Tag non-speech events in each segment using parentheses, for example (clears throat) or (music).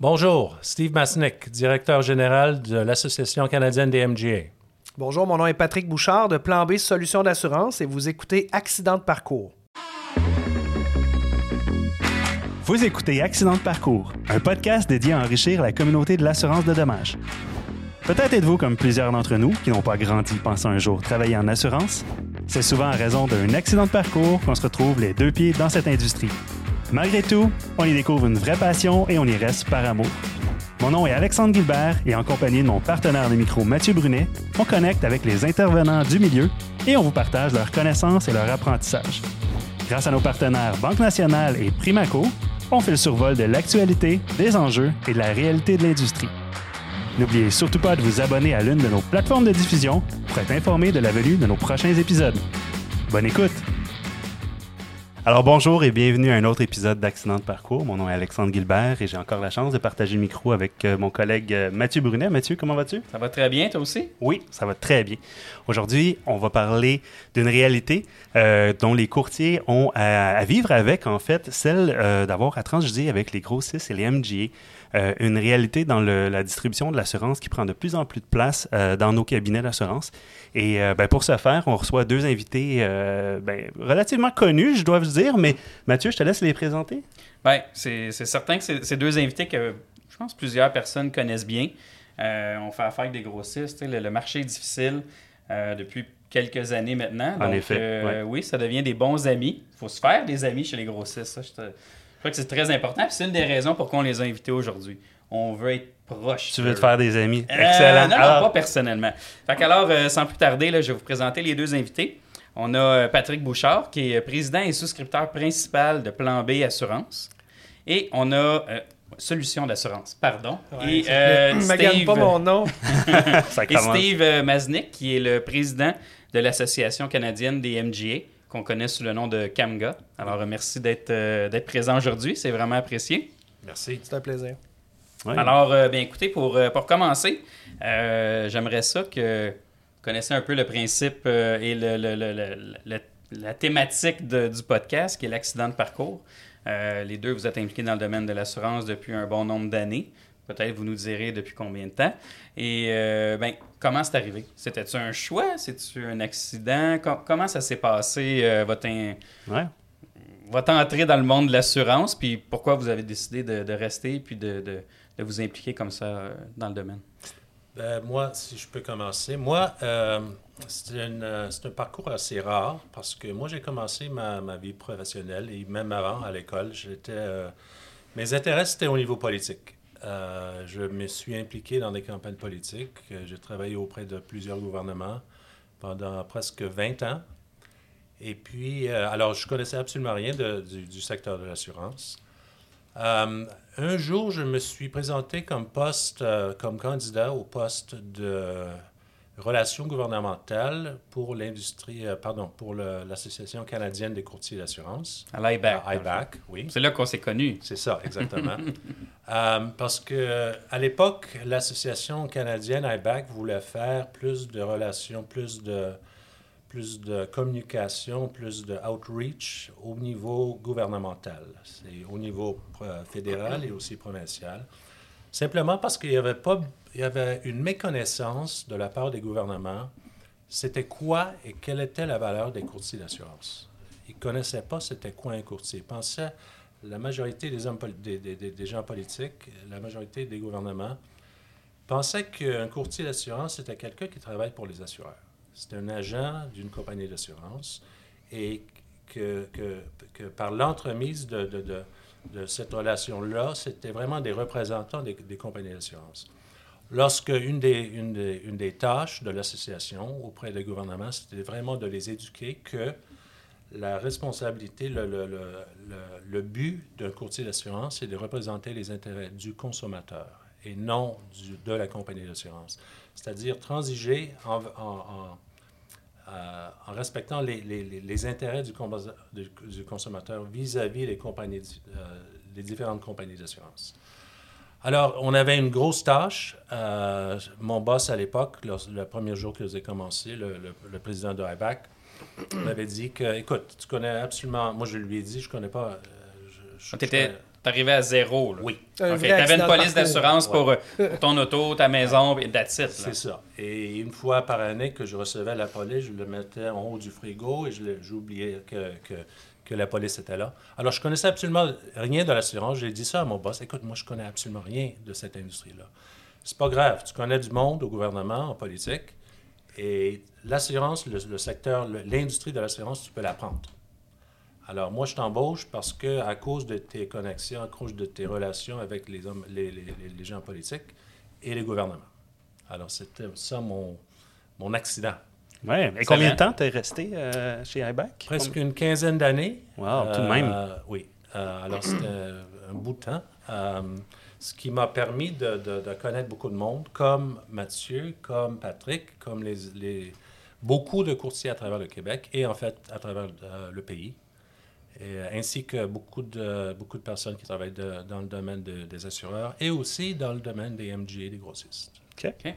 Bonjour, Steve Masnick, directeur général de l'Association canadienne des MGA. Bonjour, mon nom est Patrick Bouchard de Plan B Solutions d'assurance et vous écoutez Accident de parcours. Vous écoutez Accident de parcours, un podcast dédié à enrichir la communauté de l'assurance de dommages. Peut-être êtes-vous comme plusieurs d'entre nous qui n'ont pas grandi pensant un jour travailler en assurance. C'est souvent à raison d'un accident de parcours qu'on se retrouve les deux pieds dans cette industrie. Malgré tout, on y découvre une vraie passion et on y reste par amour. Mon nom est Alexandre Gilbert et en compagnie de mon partenaire de micro Mathieu Brunet, on connecte avec les intervenants du milieu et on vous partage leurs connaissances et leur apprentissage. Grâce à nos partenaires Banque Nationale et Primaco, on fait le survol de l'actualité, des enjeux et de la réalité de l'industrie. N'oubliez surtout pas de vous abonner à l'une de nos plateformes de diffusion pour être informé de la venue de nos prochains épisodes. Bonne écoute! Alors bonjour et bienvenue à un autre épisode d'Accident de parcours. Mon nom est Alexandre Gilbert et j'ai encore la chance de partager le micro avec euh, mon collègue euh, Mathieu Brunet. Mathieu, comment vas-tu? Ça va très bien, toi aussi? Oui, ça va très bien. Aujourd'hui, on va parler d'une réalité euh, dont les courtiers ont à, vivre avec, en fait, celle d'avoir à transiger avec les grossistes et les MGA. Euh, une réalité dans la distribution de l'assurance qui prend de plus en plus de place euh, dans nos cabinets d'assurance. Et euh, ben, pour ce faire, on reçoit deux invités ben, relativement connus, je dois vous dire, mais Mathieu, je te laisse les présenter. Bien, c'est certain que c'est deux invités que je pense plusieurs personnes connaissent bien. on fait affaire avec des grossistes. Le, le, marché est difficile depuis quelques années maintenant. en effet. Oui, ça devient des bons amis. Il faut se faire des amis chez les grossistes. Ça, je te, je crois que c'est très important. c'est une des raisons pourquoi on les a invités aujourd'hui. On veut être proche. Tu veux te faire des amis. Euh, Excellent. non, non, pas personnellement. Fait alors, euh, sans plus tarder, là, je vais vous présenter les deux invités. On a euh, Patrick Bouchard, qui est président et souscripteur principal de Plan B Assurance. Et on a Solution d'assurance, pardon. et (laughs) Steve... pas mon nom. (laughs) et Steve Maznik, qui est le président de l'Association canadienne des MGA qu'on connaît sous le nom de Camga. Alors, merci d'être euh, d'être présent aujourd'hui. C'est vraiment apprécié. Merci. C'est un plaisir. Alors, euh, bien écoutez, pour, euh, pour commencer, j'aimerais ça que vous connaissiez un peu le principe et le, la thématique du podcast, qui est l'accident de parcours. les deux, vous êtes impliqués dans le domaine de l'assurance depuis un bon nombre d'années. Peut-être vous nous direz depuis combien de temps. Et euh, ben, comment c'est arrivé? C'était-tu un choix? C'était-tu un accident? comment ça s'est passé, euh, votre, votre entrée dans le monde de l'assurance? Puis pourquoi vous avez décidé de, rester puis de, de, vous impliquer comme ça euh, dans le domaine? Ben, moi, si je peux commencer. Moi, c'est un parcours assez rare parce que moi, j'ai commencé ma, ma, vie professionnelle et même avant, à l'école, j'étais... mes intérêts, c'était au niveau politique. Euh, je me suis impliqué dans des campagnes politiques. Euh, j'ai travaillé auprès de plusieurs gouvernements pendant presque 20 ans. Et puis, euh, alors, je connaissais absolument rien du, secteur de l'assurance. un jour, je me suis présenté comme poste, comme candidat au poste de relations gouvernementales pour l'industrie, euh, pardon, pour l'Association canadienne des courtiers d'assurance. À l'IBAC. IBAC, oui. C'est là qu'on s'est connus. C'est ça, exactement. (laughs) Euh, parce que à l'époque, l'Association canadienne IBAC voulait faire plus de relations, plus de, plus de communication, plus de outreach au niveau gouvernemental. C'est au niveau euh, fédéral et aussi provincial. Simplement parce qu'il n'y avait pas il y avait une méconnaissance de la part des gouvernements. C'était quoi et quelle était la valeur des courtiers d'assurance? Ils ne connaissaient pas c'était quoi un courtier. Ils pensaient, la majorité des, hommes, des, des, gens politiques, la majorité des gouvernements, pensaient qu'un courtier d'assurance, c'était quelqu'un qui travaille pour les assureurs. C'était un agent d'une compagnie d'assurance et que, que, que par l'entremise de, cette relation-là, c'était vraiment des représentants des, compagnies d'assurance. Lorsque une des, une des, une des tâches de l'association auprès des gouvernements, c'était vraiment de les éduquer que la responsabilité, le, le, le, le but d'un courtier d'assurance, c'est de représenter les intérêts du consommateur et non du, de la compagnie d'assurance. C'est-à-dire transiger en, euh, en, respectant les, les, les intérêts du, du, consommateur vis-à-vis des compagnies, euh, des différentes compagnies d'assurance. Alors, on avait une grosse tâche. Euh, mon boss à l'époque, le, premier jour que j'ai commencé, le, le, président de IBAC, m'avait dit que, écoute, tu connais absolument. Moi, je lui ai dit, je connais pas. Je, T'arrivais à zéro. Là. Oui. Un Ok, vrai T'avais une accident de police parcours. d'assurance pour, euh, pour ton auto, ta maison, et that's it. là. C'est ça. Et une fois par année que je recevais la police, je le mettais en haut du frigo et je le- j'oubliais que, que, que la police était là. Alors, je connaissais absolument rien de l'assurance. J'ai dit ça à mon boss. Écoute, moi, je connais absolument rien de cette industrie-là. C'est pas grave. Tu connais du monde au gouvernement, en politique. Et l'assurance, le, le secteur, le- l'industrie de l'assurance, tu peux l'apprendre. Alors, moi, je t'embauche parce que, à cause de tes connexions, à cause de tes relations avec les, hommes, les, les- gens politiques et les gouvernements. Alors, c'était ça mon, mon accident. Ouais. Et combien de temps t'es resté euh, chez iBack? Presque une quinzaine d'années. Wow, tout de Euh, même. oui. Euh, alors, c'était un bout de temps. Ce qui m'a permis de, de- de connaître beaucoup de monde, comme Mathieu, comme Patrick, comme les, les- beaucoup de courtiers à travers le Québec et en fait à travers le pays. Et, euh, ainsi que beaucoup de, beaucoup de personnes qui travaillent de- dans le domaine de- des assureurs et aussi dans le domaine des MGA, des grossistes. OK.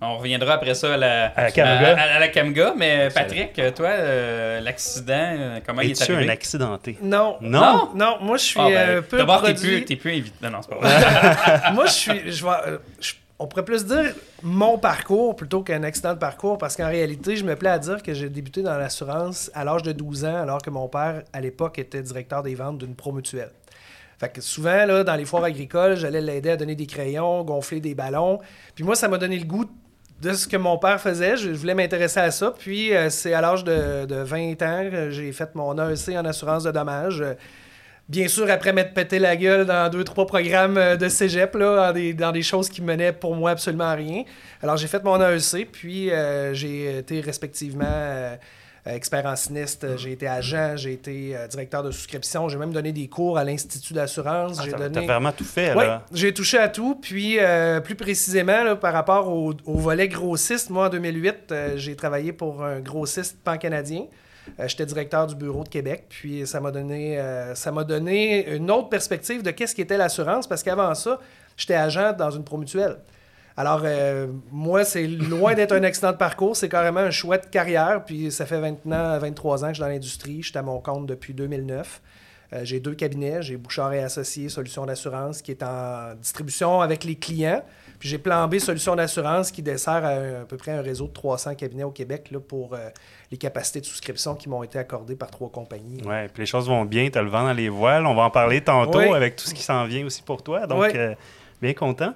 On reviendra après ça à la, À la Camga. à- à la Camga, mais Patrick, toi, euh, l'accident, euh, comment il est Es-tu un arrivé? accidenté? Non. Non? Non, moi, je suis Ah, ben, peu D'abord, t'es plus, t'es plus invité. Non, non, c'est pas (laughs) vrai. moi, je suis. Je je- on pourrait plus dire mon parcours plutôt qu'un accident de parcours parce qu'en réalité, je me plais à dire que j'ai débuté dans l'assurance à l'âge de 12 ans, alors que mon père, à l'époque, était directeur des ventes d'une promutuelle. Fait que souvent, là, dans les foires agricoles, j'allais l'aider à donner des crayons, gonfler des ballons. Puis moi, ça m'a donné le goût de ce que mon père faisait. Je voulais m'intéresser à ça. Puis euh, c'est à l'âge de, de 20 ans que j'ai fait mon AEC en assurance de dommages. Bien sûr, après m'être pété la gueule dans deux, trois programmes euh, de cégep, là, dans, des, dans des choses qui menaient pour moi absolument à rien. Alors, j'ai fait mon AEC, puis euh, j'ai été respectivement euh, expert en sinistre, j'ai été agent, j'ai été euh, directeur de souscription, j'ai même donné des cours à l'Institut d'assurance. Ah, j'ai donné... t'as vraiment tout fait, Oui, là. j'ai touché à tout. Puis, plus précisément, là, par rapport au, au volet grossiste, moi, en 2008, euh, j'ai travaillé pour un grossiste pan-canadien. Euh, J'étais directeur du bureau de Québec. Puis, ça m'a donné, euh, ça m'a donné une autre perspective de qu'est-ce qu'était l'assurance. Parce qu'avant ça, j'étais agent dans une promutuelle. Alors, euh, moi, c'est loin d'être un accident de parcours. C'est carrément un choix de carrière. Puis, ça fait maintenant 23 ans que je suis dans l'industrie. Je suis à mon compte depuis 2009. Euh, j'ai deux cabinets. J'ai Bouchard et Associés Solutions d'assurance qui est en distribution avec les clients. Puis j'ai Plan B Solutions d'assurance qui dessert à, un- à peu près un réseau de 300 cabinets au Québec là, pour euh, les capacités de souscription qui m'ont été accordées par trois compagnies. Ouais, puis les choses vont bien, tu as le vent dans les voiles. On va en parler tantôt Oui. avec tout ce qui s'en vient aussi pour toi. Donc, Oui. euh, bien content.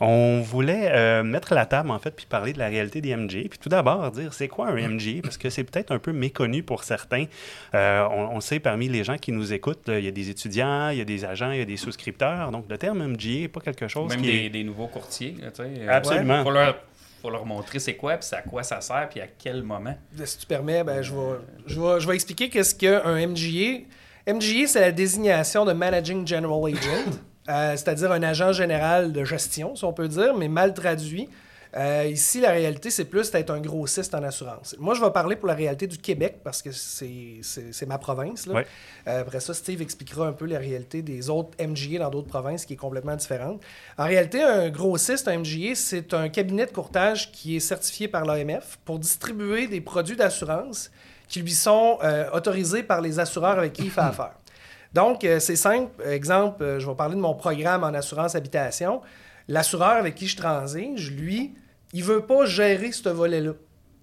On voulait euh, mettre la table, en fait, puis parler de la réalité des MGA. Puis tout d'abord, dire c'est quoi un MGA, parce que c'est peut-être un peu méconnu pour certains. Euh, on, on sait parmi les gens qui nous écoutent, là, il y a des étudiants, il y a des agents, il y a des souscripteurs. Donc, le terme MGA n'est pas quelque chose Même qui des, est... des nouveaux courtiers. là, tu sais, euh, Absolument. Faut leur, faut leur montrer c'est quoi, puis c'est à quoi ça sert, puis à quel moment. Si tu permets, ben, je, vais, je, vais, je vais expliquer qu'est-ce qu'un MGA. MGA, c'est la désignation de Managing General Agent, (laughs) euh, c'est-à-dire un agent général de gestion, si on peut dire, mais mal traduit. Euh, ici, la réalité, c'est plus d'être un grossiste en assurance. Moi, je vais parler pour la réalité du Québec parce que c'est ma province. là. Ouais. Euh, après ça, Steve expliquera un peu la réalité des autres MGA dans d'autres provinces qui est complètement différente. En réalité, un grossiste, un MGA, c'est un cabinet de courtage qui est certifié par l'AMF pour distribuer des produits d'assurance qui lui sont euh, autorisés par les assureurs avec qui il fait (laughs) affaire. Donc, euh, c'est simple. Exemple, euh, je vais parler de mon programme en assurance habitation. L'assureur avec qui je transige, lui, il veut pas gérer ce volet-là.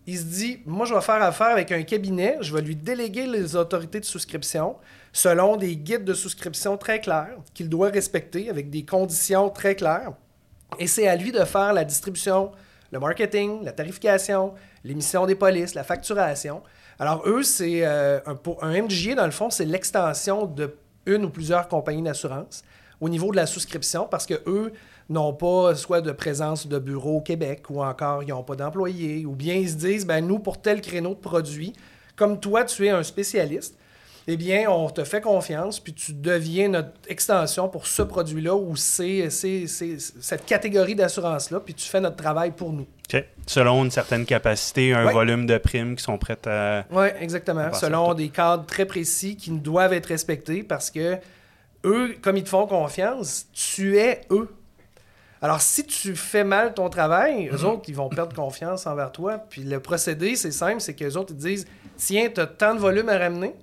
Il se dit, moi, je vais faire affaire avec un cabinet, je vais lui déléguer les autorités de souscription selon des guides de souscription très clairs qu'il doit respecter avec des conditions très claires. Et c'est à lui de faire la distribution, le marketing, la tarification, l'émission des polices, la facturation. Alors, eux, c'est euh, un, pour un MGA, dans le fond, c'est l'extension de une ou plusieurs compagnies d'assurance au niveau de la souscription parce que eux n'ont pas soit de présence de bureau au Québec ou encore ils n'ont pas d'employés ou bien ils se disent ben nous pour tel créneau de produit comme toi tu es un spécialiste eh bien on te fait confiance puis tu deviens notre extension pour ce produit-là ou c'est c'est- c'est- cette catégorie d'assurance-là puis tu fais notre travail pour nous. Selon une certaine capacité, un Ouais. volume de primes qui sont prêtes à... Oui, exactement. Selon des cadres très précis qui doivent être respectés parce que eux, comme ils te font confiance, tu es eux. Alors, si tu fais mal ton travail, eux autres, ils vont perdre confiance envers toi. Puis le procédé, c'est simple, c'est qu'eux autres, ils te disent Tiens, tu as tant de volume à ramener.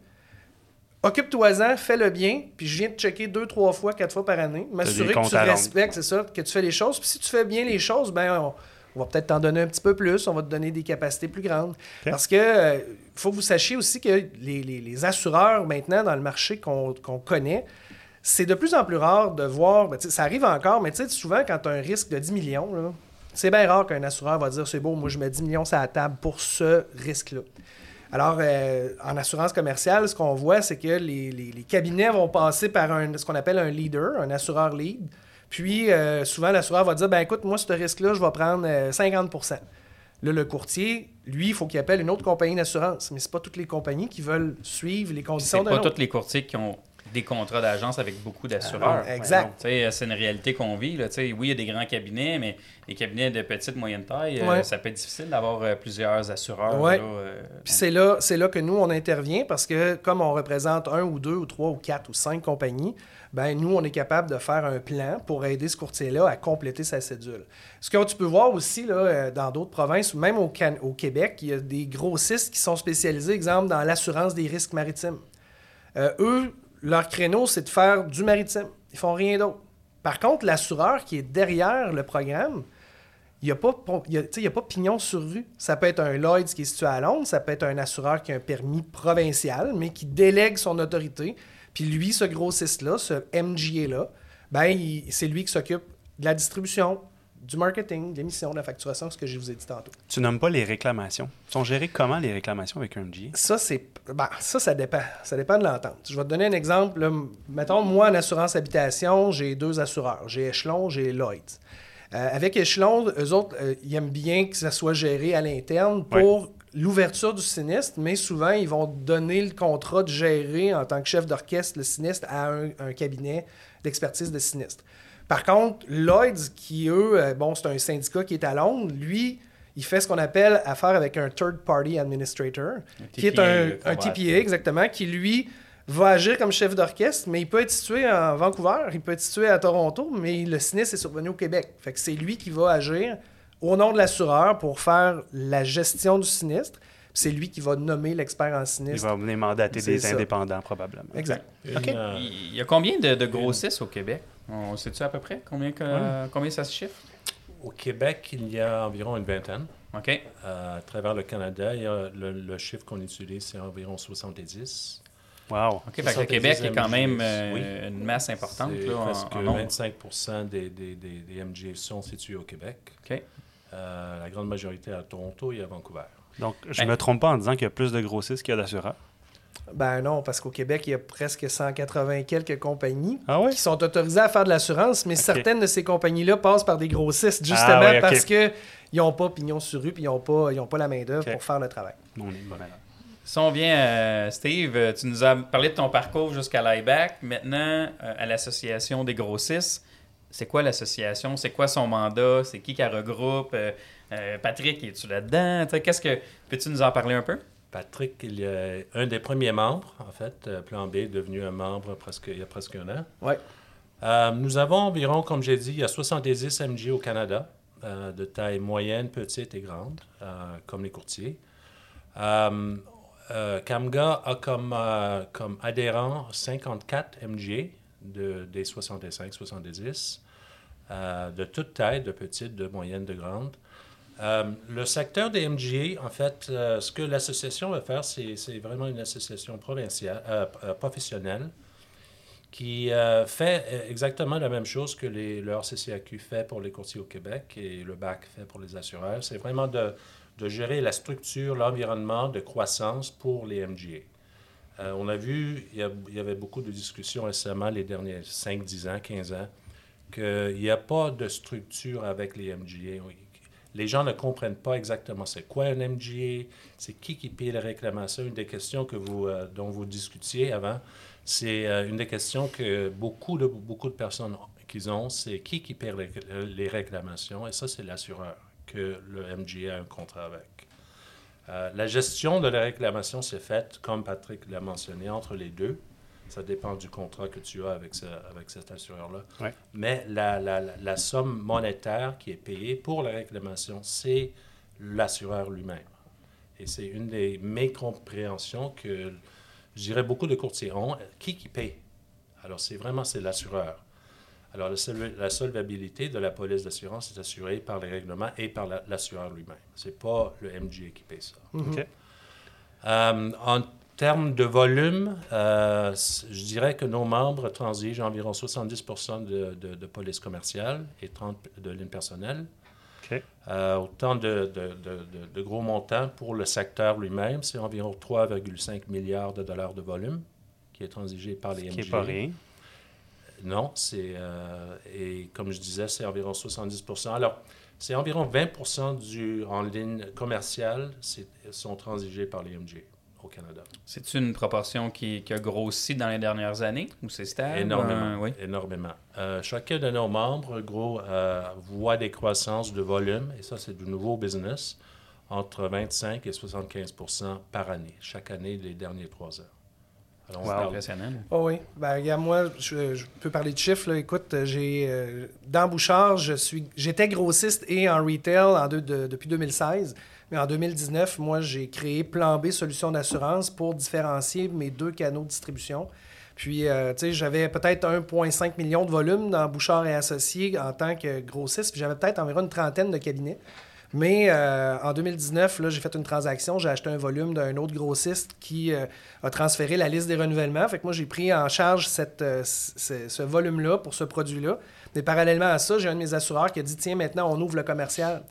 Occupe-toi-en, fais-le bien, puis je viens te checker deux, trois fois, quatre fois par année, m'assurer que tu respectes, c'est ça, que tu fais les choses. Puis si tu fais bien les choses, ben on, on va peut-être t'en donner un petit peu plus, on va te donner des capacités plus grandes. Parce que euh, faut que vous sachiez aussi que les, les- les assureurs maintenant dans le marché qu'on qu'on connaît, c'est de plus en plus rare de voir, ben, ça arrive encore, mais tu sais, souvent quand tu as un risque de 10 millions, c'est bien rare qu'un assureur va dire c'est beau, moi je mets 10 millions sur la table pour ce risque-là. Alors, euh, en assurance commerciale, ce qu'on voit, c'est que les, les- les cabinets vont passer par un, ce qu'on appelle un leader, un assureur lead. Puis, euh, souvent, l'assureur va dire ben écoute, moi, ce risque-là, je vais prendre euh, 50% Là, le courtier, lui, il faut qu'il appelle une autre compagnie d'assurance. Mais c'est pas toutes les compagnies qui veulent suivre les conditions de pas l'autre. tous les courtiers qui ont des contrats d'agence avec beaucoup d'assureurs. Ah, exact. C'est une réalité qu'on vit. Là. Oui, il y a des grands cabinets, mais les cabinets de petite, moyenne taille, euh, ça peut être difficile d'avoir euh, plusieurs assureurs. Ouais. euh, Puis c'est là, c'est là que nous, on intervient parce que comme on représente un ou deux ou trois ou quatre ou cinq compagnies, ben nous, on est capable de faire un plan pour aider ce courtier-là à compléter sa cédule. Ce que tu peux voir aussi là, dans d'autres provinces, ou même au, Can- au Québec, il y a des grossistes qui sont spécialisés, exemple, dans l'assurance des risques maritimes. Euh, eux, leur créneau, c'est de faire du maritime. Ils font rien d'autre. Par contre, l'assureur qui est derrière le programme, il n'y a, pas pignon sur rue. Ça peut être un Lloyd's qui est situé à Londres, ça peut être un assureur qui a un permis provincial, mais qui délègue son autorité. Puis lui, ce grossiste-là, ce MGA-là, ben, c'est lui qui s'occupe de la distribution, du marketing, de l'émission, de la facturation, ce que je vous ai dit tantôt. Tu nommes pas les réclamations. Sont gérées comment les réclamations avec un MGA? Ça, c'est. ben, ça, ça dépend. Ça dépend de l'entente. Je vais te donner un exemple. là. Mettons, moi, en assurance habitation, j'ai deux assureurs. J'ai Echelon, j'ai Lloyd's. Euh, avec Echelon, eux autres, euh, ils aiment bien que ça soit géré à l'interne pour l'ouverture du sinistre, mais souvent, ils vont donner le contrat de gérer en tant que chef d'orchestre le sinistre à un, un cabinet d'expertise de sinistre. Par contre, Lloyd's, qui eux, euh, bon, c'est un syndicat qui est à Londres, lui, il fait ce qu'on appelle affaire avec un third party administrator, qui est TPA, un, TPA exactement, qui lui va agir comme chef d'orchestre, mais il peut être situé en Vancouver, il peut être situé à Toronto, mais le sinistre est survenu au Québec. Fait que c'est lui qui va agir au nom de l'assureur pour faire la gestion du sinistre. Puis C'est lui qui va nommer l'expert en Il sinistre. va venir mandater des ça. indépendants, probablement. Exact. Une, OK. euh, Il y a combien de, de grossistes au Québec? On sait-tu à peu près combien, que- combien ça se chiffre? au Québec, il y a environ une vingtaine. OK. Euh, à travers le Canada, il y a le, le chiffre qu'on utilise, c'est environ 70. Wow. OK, fait que le 70 Québec est quand même euh, oui. une masse importante C'est là, en- presque en nombre. 25 des, des, des, des MG sont situés au Québec. OK. Euh, la grande majorité à Toronto et à Vancouver. Donc, je Ben- me trompe pas en disant qu'il y a plus de grossistes qu'il y a d'assureurs. Ben non, parce qu'au Québec, il y a presque 180 quelques compagnies Ah qui sont autorisées à faire de l'assurance, mais certaines de ces compagnies-là passent par des grossistes, justement Ah ok. parce qu'ils n'ont pas pignon sur rue puis ils n'ont pas, ils ont pas la main-d'œuvre pour faire le travail. On est heure. Si on vient, euh, Steve, euh, tu nous as parlé de ton parcours jusqu'à l'IBAC. Maintenant, euh, à l'Association des grossistes, c'est quoi l'association? C'est quoi son mandat? C'est qui qui la regroupe? Euh, Patrick, es-tu là-dedans? Qu'est-ce que... Peux-tu nous en parler un peu? Patrick, il est un des premiers membres, en fait. Euh, Plan B est devenu un membre presque, il y a presque un an. Ouais. Euh, nous avons environ, comme j'ai dit, il y a 70 MG au Canada, euh, de taille moyenne, petite et grande, euh, comme les courtiers. Camga a comme, comme adhérent 54 MG de, des 65-70, euh, de toute taille, de petite, de moyenne, de grande. Euh, le secteur des MGA, en fait, euh, ce que l'association va faire, c'est vraiment une association provinciale, euh, professionnelle qui fait exactement la même chose que le RCCAQ fait pour les courtiers au Québec et le BAC fait pour les assureurs. C'est vraiment de, gérer la structure, l'environnement de croissance pour les MGA. On a vu, il y, il y avait beaucoup de discussions récemment, les derniers 5, 10 ans, 15 ans, qu'il n'y a pas de structure avec les MGA. Les gens ne comprennent pas exactement c'est quoi un MGA, c'est qui qui paye les réclamations. Une des questions que vous, euh, dont vous discutiez avant, c'est euh, une des questions que beaucoup de, beaucoup de personnes qu'ils ont, c'est qui qui les, les réclamations. Et ça, c'est l'assureur que le MGA a un contrat avec. Euh, la gestion de la réclamation s'est faite, comme Patrick l'a mentionné, entre les deux. Ça dépend du contrat que tu as avec, ce- avec cet assureur-là. Ouais. Mais la, la- la- la somme monétaire qui est payée pour la réclamation, c'est l'assureur lui-même. Et c'est une des mécompréhensions que je dirais beaucoup de courtiers ont. Qui qui paye? Alors, c'est vraiment, c'est l'assureur. Alors, la, sol- la solvabilité de la police d'assurance est assurée par les règlements et par la- l'assureur lui-même. C'est pas le MGA qui paye ça. OK. Euh, en termes de volume, euh, je dirais que nos membres transigent environ 70 de, de, de police commerciale et 30% de lignes personnelles. OK. Euh, autant de, gros montants pour le secteur lui-même, c'est environ 3,5 milliards de dollars de volume qui est transigé par les Ce qui n'est pas rien. Non, c'est. euh, et comme je disais, c'est environ 70% Alors, c'est environ 20% du, en ligne commerciale sont transigés par les MGA au Canada. C'est une proportion qui, qui a grossi dans les dernières années ou c'est stable? Énormément. Euh, oui. énormément. Euh, chacun de nos membres, gros, euh, voit des croissances de volume, et ça, c'est du nouveau business, entre 25 et 75% par année, chaque année des derniers trois ans. Alors, Wow. Impressionnant. Oh oui. Ben, regarde, moi, je, je peux parler de chiffres. Là. Écoute, j'ai euh, dans Bouchard, je suis, j'étais grossiste et en retail en deux- de- depuis 2016. Mais en 2019, moi, j'ai créé Plan B Solutions d'assurance pour différencier mes deux canaux de distribution. Puis, euh, tu sais, j'avais peut-être 1,5 million de volume dans Bouchard et Associés en tant que grossiste. Puis, j'avais peut-être environ une trentaine de cabinets. Mais euh, en 2019, là, j'ai fait une transaction. J'ai acheté un volume d'un autre grossiste qui euh, a transféré la liste des renouvellements. Fait que moi, j'ai pris en charge ce volume-là pour ce produit-là. Mais parallèlement à ça, j'ai un de mes assureurs qui a dit Tiens, maintenant, on ouvre le commercial.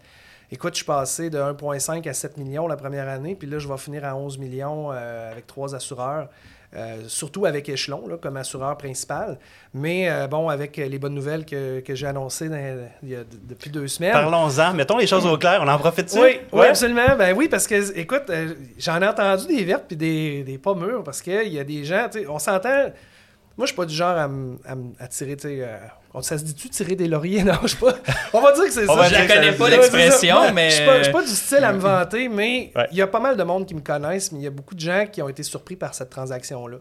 Écoute, je suis passé de 1,5 à 7 millions la première année, puis là, je vais finir à 11 millions euh, avec trois assureurs, euh, surtout avec Échelon là, comme assureur principal. Mais euh, bon, avec les bonnes nouvelles que, que j'ai annoncées dans- il y a- depuis deux semaines. Parlons-en. Mettons les choses au clair. On en profite-tu? Oui, oui, absolument. Ben oui, parce que, écoute, euh, j'en ai entendu des vertes puis des, des pas mûres parce qu'il y a des gens, on s'entend. Moi, je suis pas du genre à, à à tirer, sais. ça se dit-tu tirer des lauriers? (laughs) Non, je suis pas. On va dire que c'est ça. Je la connais pas l'expression, mais. Je je suis pas du style à me vanter, mais il Ouais. y a pas mal de monde qui me connaissent, mais il y a beaucoup de gens qui ont été surpris par cette transaction-là.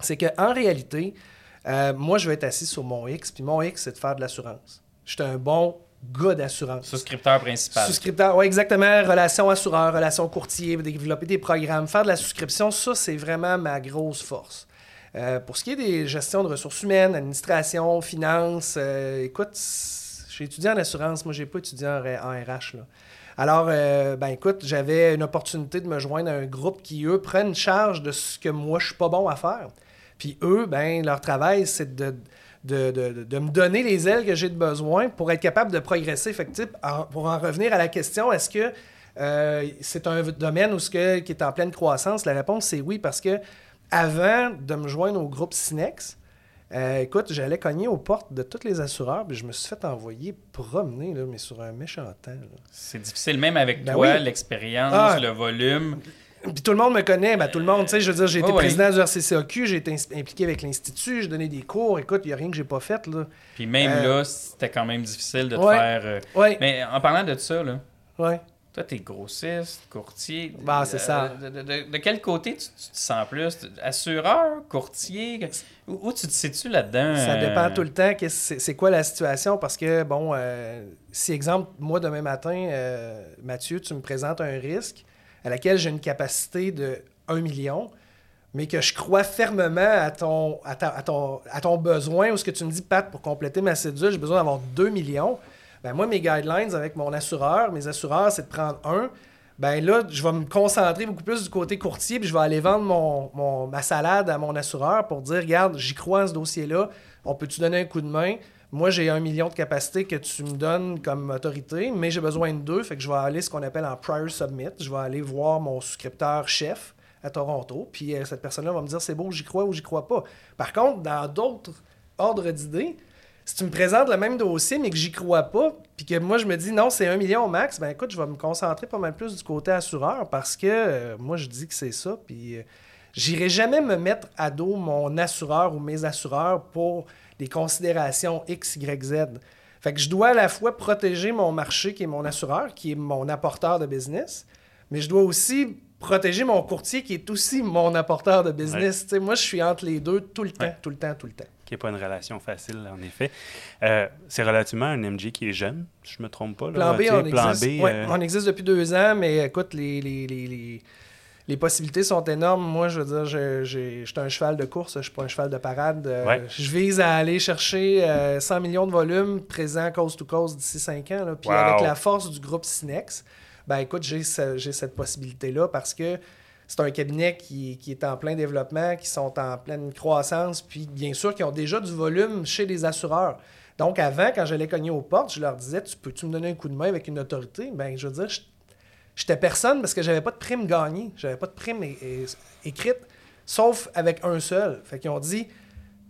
C'est qu'en réalité, euh, moi, je vais être assis sur mon X, puis mon X, c'est de faire de l'assurance. Je suis un bon gars d'assurance. Souscripteur principal. Souscripteur, oui, exactement. Relation assureur, relation courtier, développer des programmes, faire de la souscription, ça, c'est vraiment ma grosse force. Euh, pour ce qui est des gestions de ressources humaines, administration, finances, euh, écoute, j'ai étudié en assurance, moi, j'ai pas étudié en, RH. Alors, euh, ben écoute, j'avais une opportunité de me joindre à un groupe qui, eux, prennent charge de ce que moi, je suis pas bon à faire. Puis eux, ben, leur travail, c'est de, de, de- de- me donner les ailes que j'ai de besoin pour être capable de progresser. Fait pour en revenir à la question, est-ce que c'est un domaine où ce qui est en pleine croissance? La réponse, c'est oui, parce que avant de me joindre au groupe Cinex, euh, écoute, j'allais cogner aux portes de tous les assureurs, puis je me suis fait envoyer promener, là, mais sur un méchant temps. C'est difficile, même avec Ben toi, oui. l'expérience, Ah. le volume. Puis tout le monde me connaît, ben, tout le monde, tu sais, je veux dire, j'ai été Oh oui. président du RCCAQ, j'ai été impliqué avec l'Institut, j'ai donné des cours, écoute, il n'y a rien que j'ai pas fait, là. Puis même Euh, là, c'était quand même difficile de te ouais. faire. euh, Ouais, Mais en parlant de ça, là, ouais. Toi, t'es grossiste, courtier. Bah, c'est Euh, ça. De, de- de- de quel côté tu, tu te sens plus? Assureur, courtier? Où, où tu te situes là-dedans Ça euh, dépend tout le temps, c'est c'est quoi la situation, parce que, bon, euh, si, exemple, moi, demain matin, euh, Mathieu, tu me présentes un risque à laquelle j'ai une capacité de 1 million, mais que je crois fermement à ton, à ta- à ton, à ton besoin, ou ce que tu me dis, Pat, pour compléter ma cédule, j'ai besoin d'avoir 2 millions, ben moi, mes guidelines avec mon assureur, mes assureurs, c'est de prendre un. Ben là, je vais me concentrer beaucoup plus du côté courtier, puis je vais aller vendre mon, mon- ma salade à mon assureur pour dire, regarde, j'y crois à ce dossier-là, on peut-tu donner un coup de main? Moi, j'ai un million de capacité que tu me donnes comme autorité, mais j'ai besoin de deux, fait que je vais aller ce qu'on appelle en prior submit. Je vais aller voir mon souscripteur chef à Toronto, puis euh, cette personne-là va me dire c'est beau, j'y crois ou j'y crois pas. Par contre, dans d'autres ordres d'idées, si tu me présentes le même dossier, mais que j'y crois pas, puis que moi je me dis non, c'est un million au max, ben écoute, je vais me concentrer pas mal plus du côté assureur parce que euh, moi je dis que c'est ça, puis euh, j'irai jamais me mettre à dos mon assureur ou mes assureurs pour des considérations X, Y, Z. Fait que je dois à la fois protéger mon marché qui est mon assureur, qui est mon apporteur de business, mais je dois aussi protéger mon courtier qui est aussi mon apporteur de business. Moi, je suis entre les deux tout le temps, Ouais. tout le temps, tout le temps. qui n'est pas une relation facile, en effet. Euh, c'est relativement un MG qui est jeune, si je ne me trompe pas. là, Plan B, on Plan existe. B, ouais, euh, on existe depuis deux ans, mais écoute, les, les, les, les, les possibilités sont énormes. Moi, je veux dire, je, j'ai- je suis un cheval de course, je suis pas un cheval de parade. Euh, Ouais. Je vise à aller chercher euh, 100 millions de volumes présents coast to coast d'ici 5 ans. là. Puis Wow. avec la force du groupe Cinex, ben écoute, j'ai, ce- j'ai cette possibilité-là parce que c'est un cabinet qui, qui est en plein développement, qui sont en pleine croissance, puis bien sûr, qui ont déjà du volume chez les assureurs. Donc, avant, quand j'allais cogner aux portes, je leur disais Tu peux-tu me donner un coup de main avec une autorité? Ben, je veux dire, j'étais personne parce que j'avais pas de prime gagnée, j'avais pas de prime écrite, sauf avec un seul. Fait qu'ils ont dit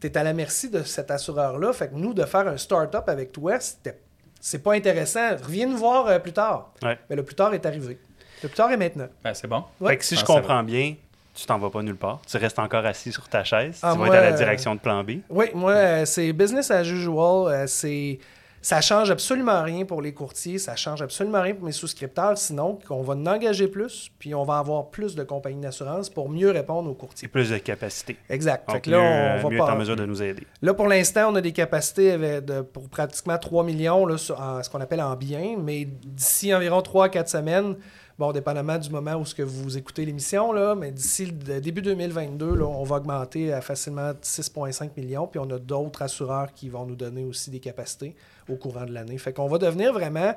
Tu es à la merci de cet assureur-là, fait que nous, de faire un start-up avec toi, c'était. C'est pas intéressant. Reviens nous voir euh, plus tard. Ouais. Mais le plus tard est arrivé. Le plus tard est maintenant. Ben, c'est bon. Ouais. Fait que si Ah, je comprends bien, tu t'en vas pas nulle part. Tu restes encore assis sur ta chaise. Ah, tu vas être à la euh, direction de plan B. Oui, moi, euh, c'est business as usual. euh, c'est... Ça change absolument rien pour les courtiers, ça change absolument rien pour mes souscripteurs, sinon qu'on va en engager plus, puis on va avoir plus de compagnies d'assurance pour mieux répondre aux courtiers. plus de capacité. Exact. Fait Donc, que là, mieux, on va mieux pas... être en mesure de nous aider. Là, pour l'instant, on a des capacités avec de- pour pratiquement 3 millions, là, sur- en, ce qu'on appelle en bien, mais d'ici environ 3 à 4 semaines, bon, dépendamment du moment où ce que vous écoutez l'émission, là, mais d'ici le début 2022, là, on va augmenter à facilement 6,5 millions, puis on a d'autres assureurs qui vont nous donner aussi des capacités au courant de l'année. Fait qu'on va devenir vraiment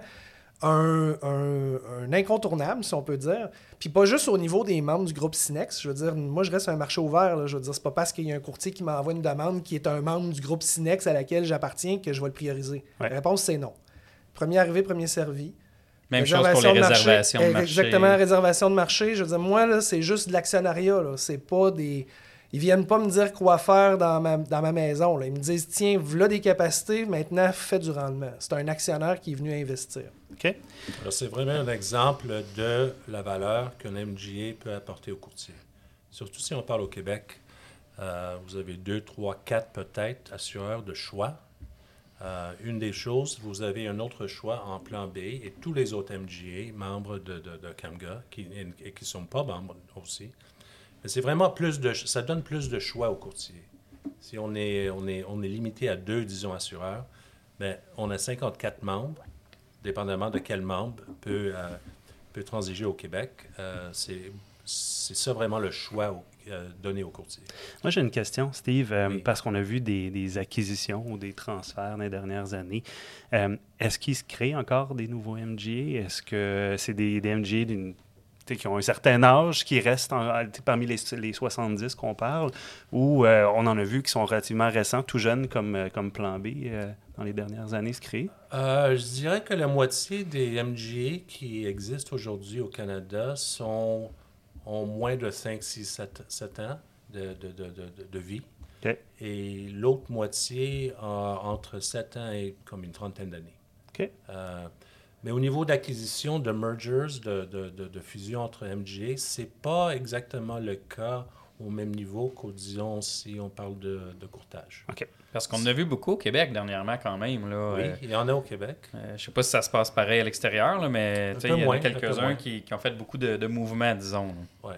un, un- un incontournable, si on peut dire. Puis pas juste au niveau des membres du groupe Cinex. Je veux dire, moi, je reste un marché ouvert. là. Je veux dire, c'est pas parce qu'il y a un courtier qui m'envoie une demande qui est un membre du groupe Cinex à laquelle j'appartiens que je vais le prioriser. Ouais. La réponse, c'est non. Premier arrivé, premier servi. Même chose pour les de marché. réservations de Eh, marché. Exactement, réservation de marché. Je veux dire, moi, là, c'est juste de l'actionnariat. là. C'est pas des. Ils viennent pas me dire quoi faire dans ma, dans ma maison. là. Ils me disent, tiens, voilà des capacités, maintenant, fais du rendement. C'est un actionnaire qui est venu investir. OK? Alors, c'est vraiment un exemple de la valeur qu'un MGA peut apporter au courtier. Surtout si on parle au Québec, euh, vous avez deux, trois, quatre peut-être assureurs de choix. Euh, une des choses, vous avez un autre choix en plan B et tous les autres MGA, membres de, de, de CAMGA, qui, et qui ne sont pas membres aussi. Mais c'est vraiment plus de, ça donne plus de choix au courtier. Si on est, on est, on est limité à deux, disons, assureurs, mais on a 54 membres dépendamment de quel membre peut, euh, peut transiger au Québec. Euh, c'est c'est ça vraiment le choix au- euh, donné au courtier. Moi, j'ai une question, Steve, euh, Oui. parce qu'on a vu des, des acquisitions ou des transferts dans les dernières années. Euh, Est-ce qu'il se crée encore des nouveaux MGA? Est-ce que c'est des, des MGA d'une- qui ont un certain âge, qui restent en- parmi les, les 70 qu'on parle, ou euh, on en a vu qui sont relativement récents, tout jeunes comme, euh, comme Plan B euh, dans les dernières années se créer? Euh, je dirais que la moitié des MGA qui existent aujourd'hui au Canada sont, ont moins de 5, 6, 7, 7 ans de, de, de, de, de vie. Et l'autre moitié a entre 7 ans et comme une trentaine d'années. OK. Euh, mais au niveau d'acquisition, de mergers, de, de, de, de fusion entre MGA, c'est pas exactement le cas au même niveau qu'au, disons, si on parle de, de courtage. Parce qu'on en a vu beaucoup au Québec dernièrement quand même. Là, Oui, Euh, il y en a au Québec. euh, je sais pas si ça se passe pareil à l'extérieur, là, mais il y en a quelques-uns qui, qui ont fait beaucoup de, de mouvements, disons. là.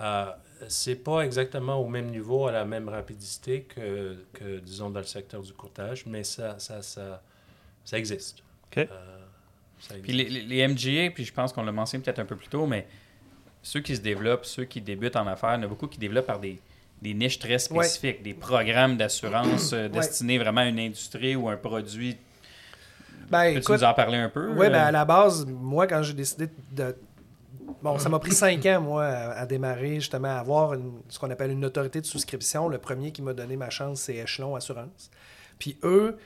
Euh, c'est pas exactement au même niveau, à la même rapidité que, que, disons, dans le secteur du courtage, mais ça, ça, ça, ça existe. OK. Puis les, les- les MGA, puis je pense qu'on l'a mentionné peut-être un peu plus tôt, mais ceux qui se développent, ceux qui débutent en affaires, il y en a beaucoup qui développent par des, des niches très spécifiques, des programmes d'assurance euh, destinés vraiment à une industrie ou un produit. Ben, Peux-tu nous en parler un peu? Oui, ben euh? à la base, moi, quand j'ai décidé de. Bon, ça m'a pris cinq ans, moi, à, à démarrer, justement, à avoir une- ce qu'on appelle une autorité de souscription. Le premier qui m'a donné ma chance, c'est Echelon Assurance. Puis eux,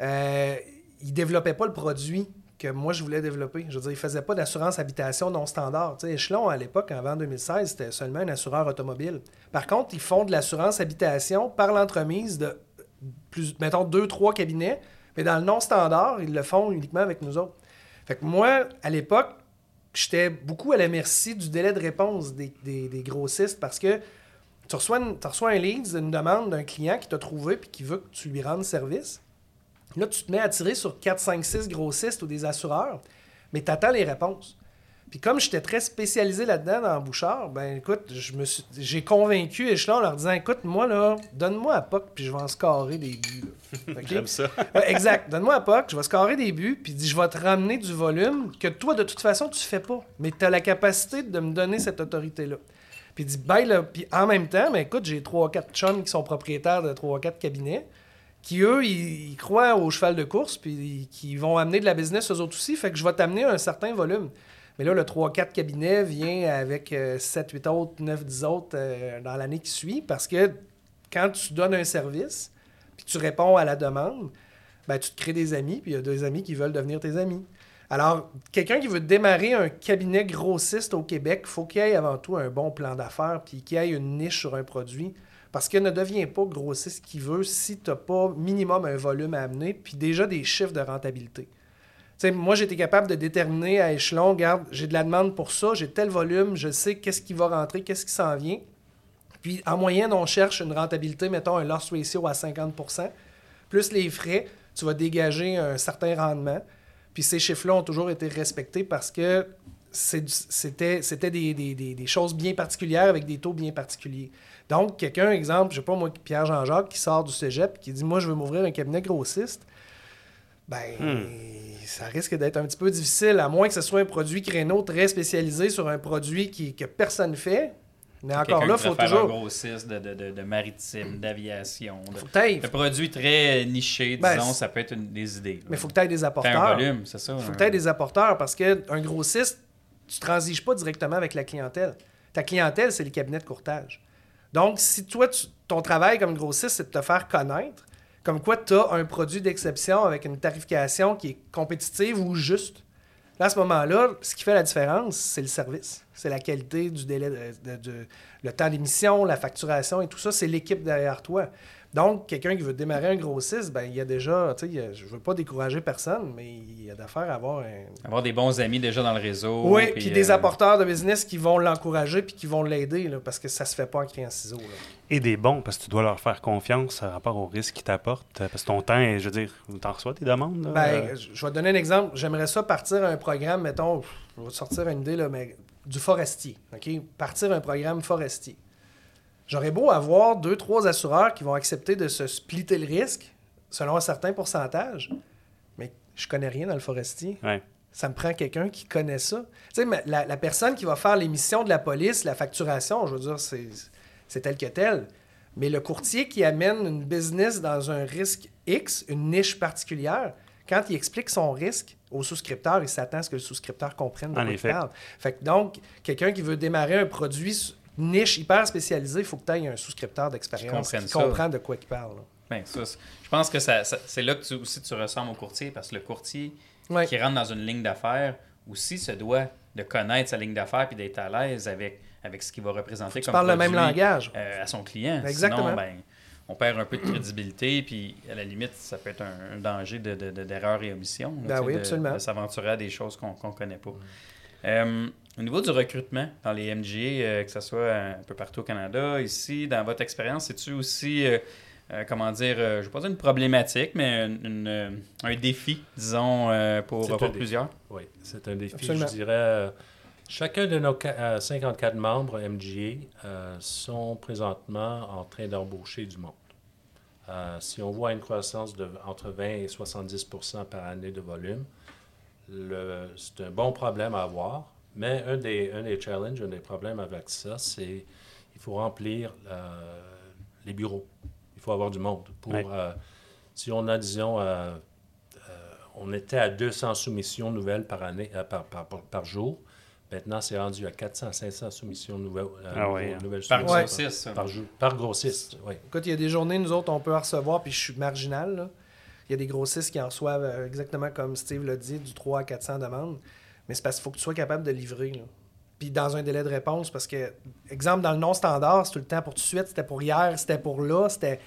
euh, ils développaient pas le produit que moi, je voulais développer. Je veux dire, ils faisaient pas d'assurance habitation non standard. Tu sais, Echelon, à l'époque, avant 2016, c'était seulement un assureur automobile. Par contre, ils font de l'assurance habitation par l'entremise de, plus, mettons, deux, trois cabinets, mais dans le non standard, ils le font uniquement avec nous autres. Fait que moi, à l'époque, j'étais beaucoup à la merci du délai de réponse des, des- des grossistes parce que tu reçois, une- tu reçois un lead, une demande d'un client qui t'a trouvé puis qui veut que tu lui rendes service. Là, tu te mets à tirer sur 4, 5, 6 grossistes ou des assureurs, mais tu attends les réponses. Puis comme j'étais très spécialisé là-dedans dans Bouchard, ben écoute, je me suis, j'ai convaincu Echelon en leur disant écoute, moi là, donne-moi à POC puis je vais en scorer des buts. (laughs) J'aime ça. (laughs) Exact. Donne-moi à POC, je vais scorer des buts, puis dis, je vais te ramener du volume que toi, de toute façon, tu fais pas. Mais tu as la capacité de me donner cette autorité-là. Puis il dit, ben là, puis en même temps, mais écoute, j'ai trois, quatre chums qui sont propriétaires de trois, quatre cabinets, qui eux, ils, croient au cheval de course, puis qui vont amener de la business eux autres aussi. Fait que je vais t'amener un certain volume. Mais là, le 3-4 cabinet vient avec 7-8 autres, 9-10 autres euh, dans l'année qui suit parce que quand tu donnes un service, puis tu réponds à la demande, ben, tu te crées des amis, puis il y a des amis qui veulent devenir tes amis. Alors, quelqu'un qui veut démarrer un cabinet grossiste au Québec, faut qu'il ait avant tout un bon plan d'affaires, puis qu'il ait une niche sur un produit. Parce que ne deviens pas grossiste qui veut si tu n'as pas minimum un volume à amener, puis déjà des chiffres de rentabilité. Moi, j'étais capable de déterminer à échelon, regarde, j'ai de la demande pour ça, j'ai tel volume, je sais qu'est-ce qui va rentrer, qu'est-ce qui s'en vient. Puis, en moyenne, on cherche une rentabilité, mettons un loss ratio à 50% plus les frais, tu vas dégager un certain rendement. Puis ces chiffres-là ont toujours été respectés parce que c'était c'était des, des- des- des choses bien particulières avec des taux bien particuliers. Donc, quelqu'un, exemple, je sais pas moi, Pierre Jean-Jacques, qui sort du cégep qui dit Moi, je veux m'ouvrir un cabinet grossiste. Ben, ça risque d'être un petit peu difficile, à moins que ce soit un produit créneau très spécialisé sur un produit qui, que personne fait. Mais encore là, il faut faire toujours. un grossiste de, de, de, de maritime, d'aviation, de, Faut que t'ailles- de produits très nichés, Ben, disons, ça peut être une, des idées. mais il faut que tu aies des Faire apporteurs. un volume, c'est ça. Il faut un- que tu aies des apporteurs parce qu'un grossiste, tu transiges pas directement avec la clientèle. Ta clientèle, c'est les cabinets de courtage. Donc, si toi, ton travail comme grossiste, c'est de te faire connaître, comme quoi tu as un produit d'exception avec une tarification qui est compétitive ou juste, là, à ce moment-là, ce qui fait la différence, c'est le service. C'est la qualité du délai, de- de- le temps d'émission, la facturation et tout ça, c'est l'équipe derrière toi. Donc, quelqu'un qui veut démarrer un grossiste, ben, il y a déjà, tu sais, je veux pas décourager personne, mais il y a d'affaires à avoir un, Avoir des bons amis déjà dans le réseau. oui, puis des euh, apporteurs de business qui vont l'encourager puis qui vont l'aider, là, parce que ça se fait pas en criant ciseaux. là. Et des bons, parce que tu dois leur faire confiance par rapport au risque qu'ils t'apportent. Parce que ton temps, je veux dire, t'en reçois tes demandes. là? Ben, Euh, je vais te donner un exemple. J'aimerais ça partir un programme, mettons, je vais te sortir une idée, là, mais du forestier. OK? Partir un programme forestier. J'aurais beau avoir deux, trois assureurs qui vont accepter de se splitter le risque selon un certain pourcentage, mais je connais rien dans le forestier. ouais. Ça me prend quelqu'un qui connaît ça. Tu sais, mais la, la personne qui va faire l'émission de la police, la facturation, je veux dire, c'est, tel que tel. Mais le courtier qui amène une business dans un risque X, une niche particulière, quand il explique son risque au souscripteur, il s'attend à ce que le souscripteur comprenne de En quoi il parle. Fait que donc, quelqu'un qui veut démarrer un produit niche hyper spécialisé, il faut que tu aies un souscripteur d'expérience qui comprend de quoi il parle. Ben, ça, je pense que ça, ça- c'est là que tu, aussi tu ressembles au courtier, parce que le courtier Ouais. qui rentre dans une ligne d'affaires aussi se doit de connaître sa ligne d'affaires puis d'être à l'aise avec, avec ce qu'il va représenter comme parles le même langage. euh, à son client. Exactement. Sinon, ben, on perd un peu de crédibilité, puis à la limite, ça peut être un, un danger de, de- de- d'erreur et omission. là, Ben oui, de- absolument. De s'aventurer à des choses qu'on ne connaît pas. Euh, au niveau du recrutement dans les MGA, euh, que ce soit un peu partout au Canada, ici, dans votre expérience, c'est-tu aussi, euh, euh, comment dire, euh, je ne vais pas dire une problématique, mais une- une, euh, un défi, disons, euh, pour, C'est un pour défi. plusieurs? Oui, c'est un défi. Absolument. Je dirais, euh, chacun de nos ca- euh, 54 membres MGA euh, sont présentement en train d'embaucher du monde. Euh, si on voit une croissance de entre 20 et 70 par année de volume, c'est un bon problème à avoir. Mais un des, un des challenges, un des problèmes avec ça, c'est il faut remplir euh, les bureaux. Il faut avoir du monde. Pour, Ouais. euh, si on a, disons, euh, euh, on était à 200 soumissions nouvelles par année, euh, par, par, par- par jour. Maintenant, c'est rendu à 400, 500 soumissions nouvelles. euh, Ah ouais, hein. nouvelles Par soumissions grossiste. Par, jour, par grossiste, oui. Écoute, il y a des journées, nous autres, on peut en recevoir, puis je suis marginal. là. Il y a des grossistes qui en reçoivent exactement comme Steve l'a dit, du 3 à 400 demandes. Mais c'est parce qu'il faut que tu sois capable de livrer. là. Puis dans un délai de réponse, parce que, exemple, dans le non-standard, c'est tout le temps pour tout de suite, c'était pour hier, c'était pour là, c'était.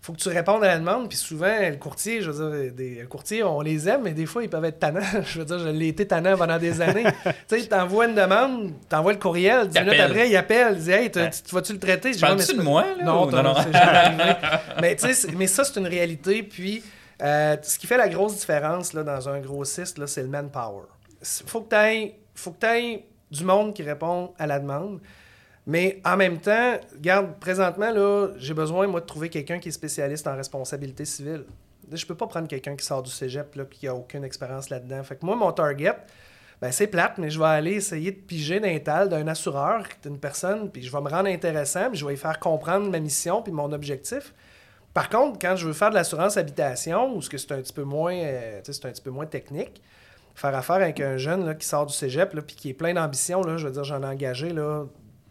faut que tu répondes à la demande, puis souvent, le courtier, je veux dire, des, le courtier, on les aime, mais des fois, ils peuvent être tannants. (laughs) je veux dire, je l'ai été tannant pendant des années. (laughs) tu sais, t'envoies une demande, t'envoies le courriel, 10 Il minutes après, il appelle, il dit Hey, tu- vas-tu le traiter? Je Parles-tu c'est de moi, là? Non, non, non? (laughs) mais, tu sais, c'est- mais ça, c'est une réalité. Puis, euh, ce qui fait la grosse différence là, dans un grossiste, c'est le manpower. Faut que tu aies du monde qui répond à la demande. Mais en même temps, regarde, présentement, là, j'ai besoin, de trouver quelqu'un qui est spécialiste en responsabilité civile. Je peux pas prendre quelqu'un qui sort du cégep, là, qui a aucune expérience là-dedans. Fait que moi, mon target, ben c'est plate, mais je vais aller essayer de piger d'intal d'un assureur, d'une personne, puis je vais me rendre intéressant, puis je vais lui faire comprendre ma mission puis mon objectif. Par contre, quand je veux faire de l'assurance habitation, ou ce que c'est un petit peu moins, euh, c'est un petit peu moins technique, faire affaire avec un jeune qui sort du cégep, puis qui est plein d'ambition, je veux dire, j'en ai engagé là,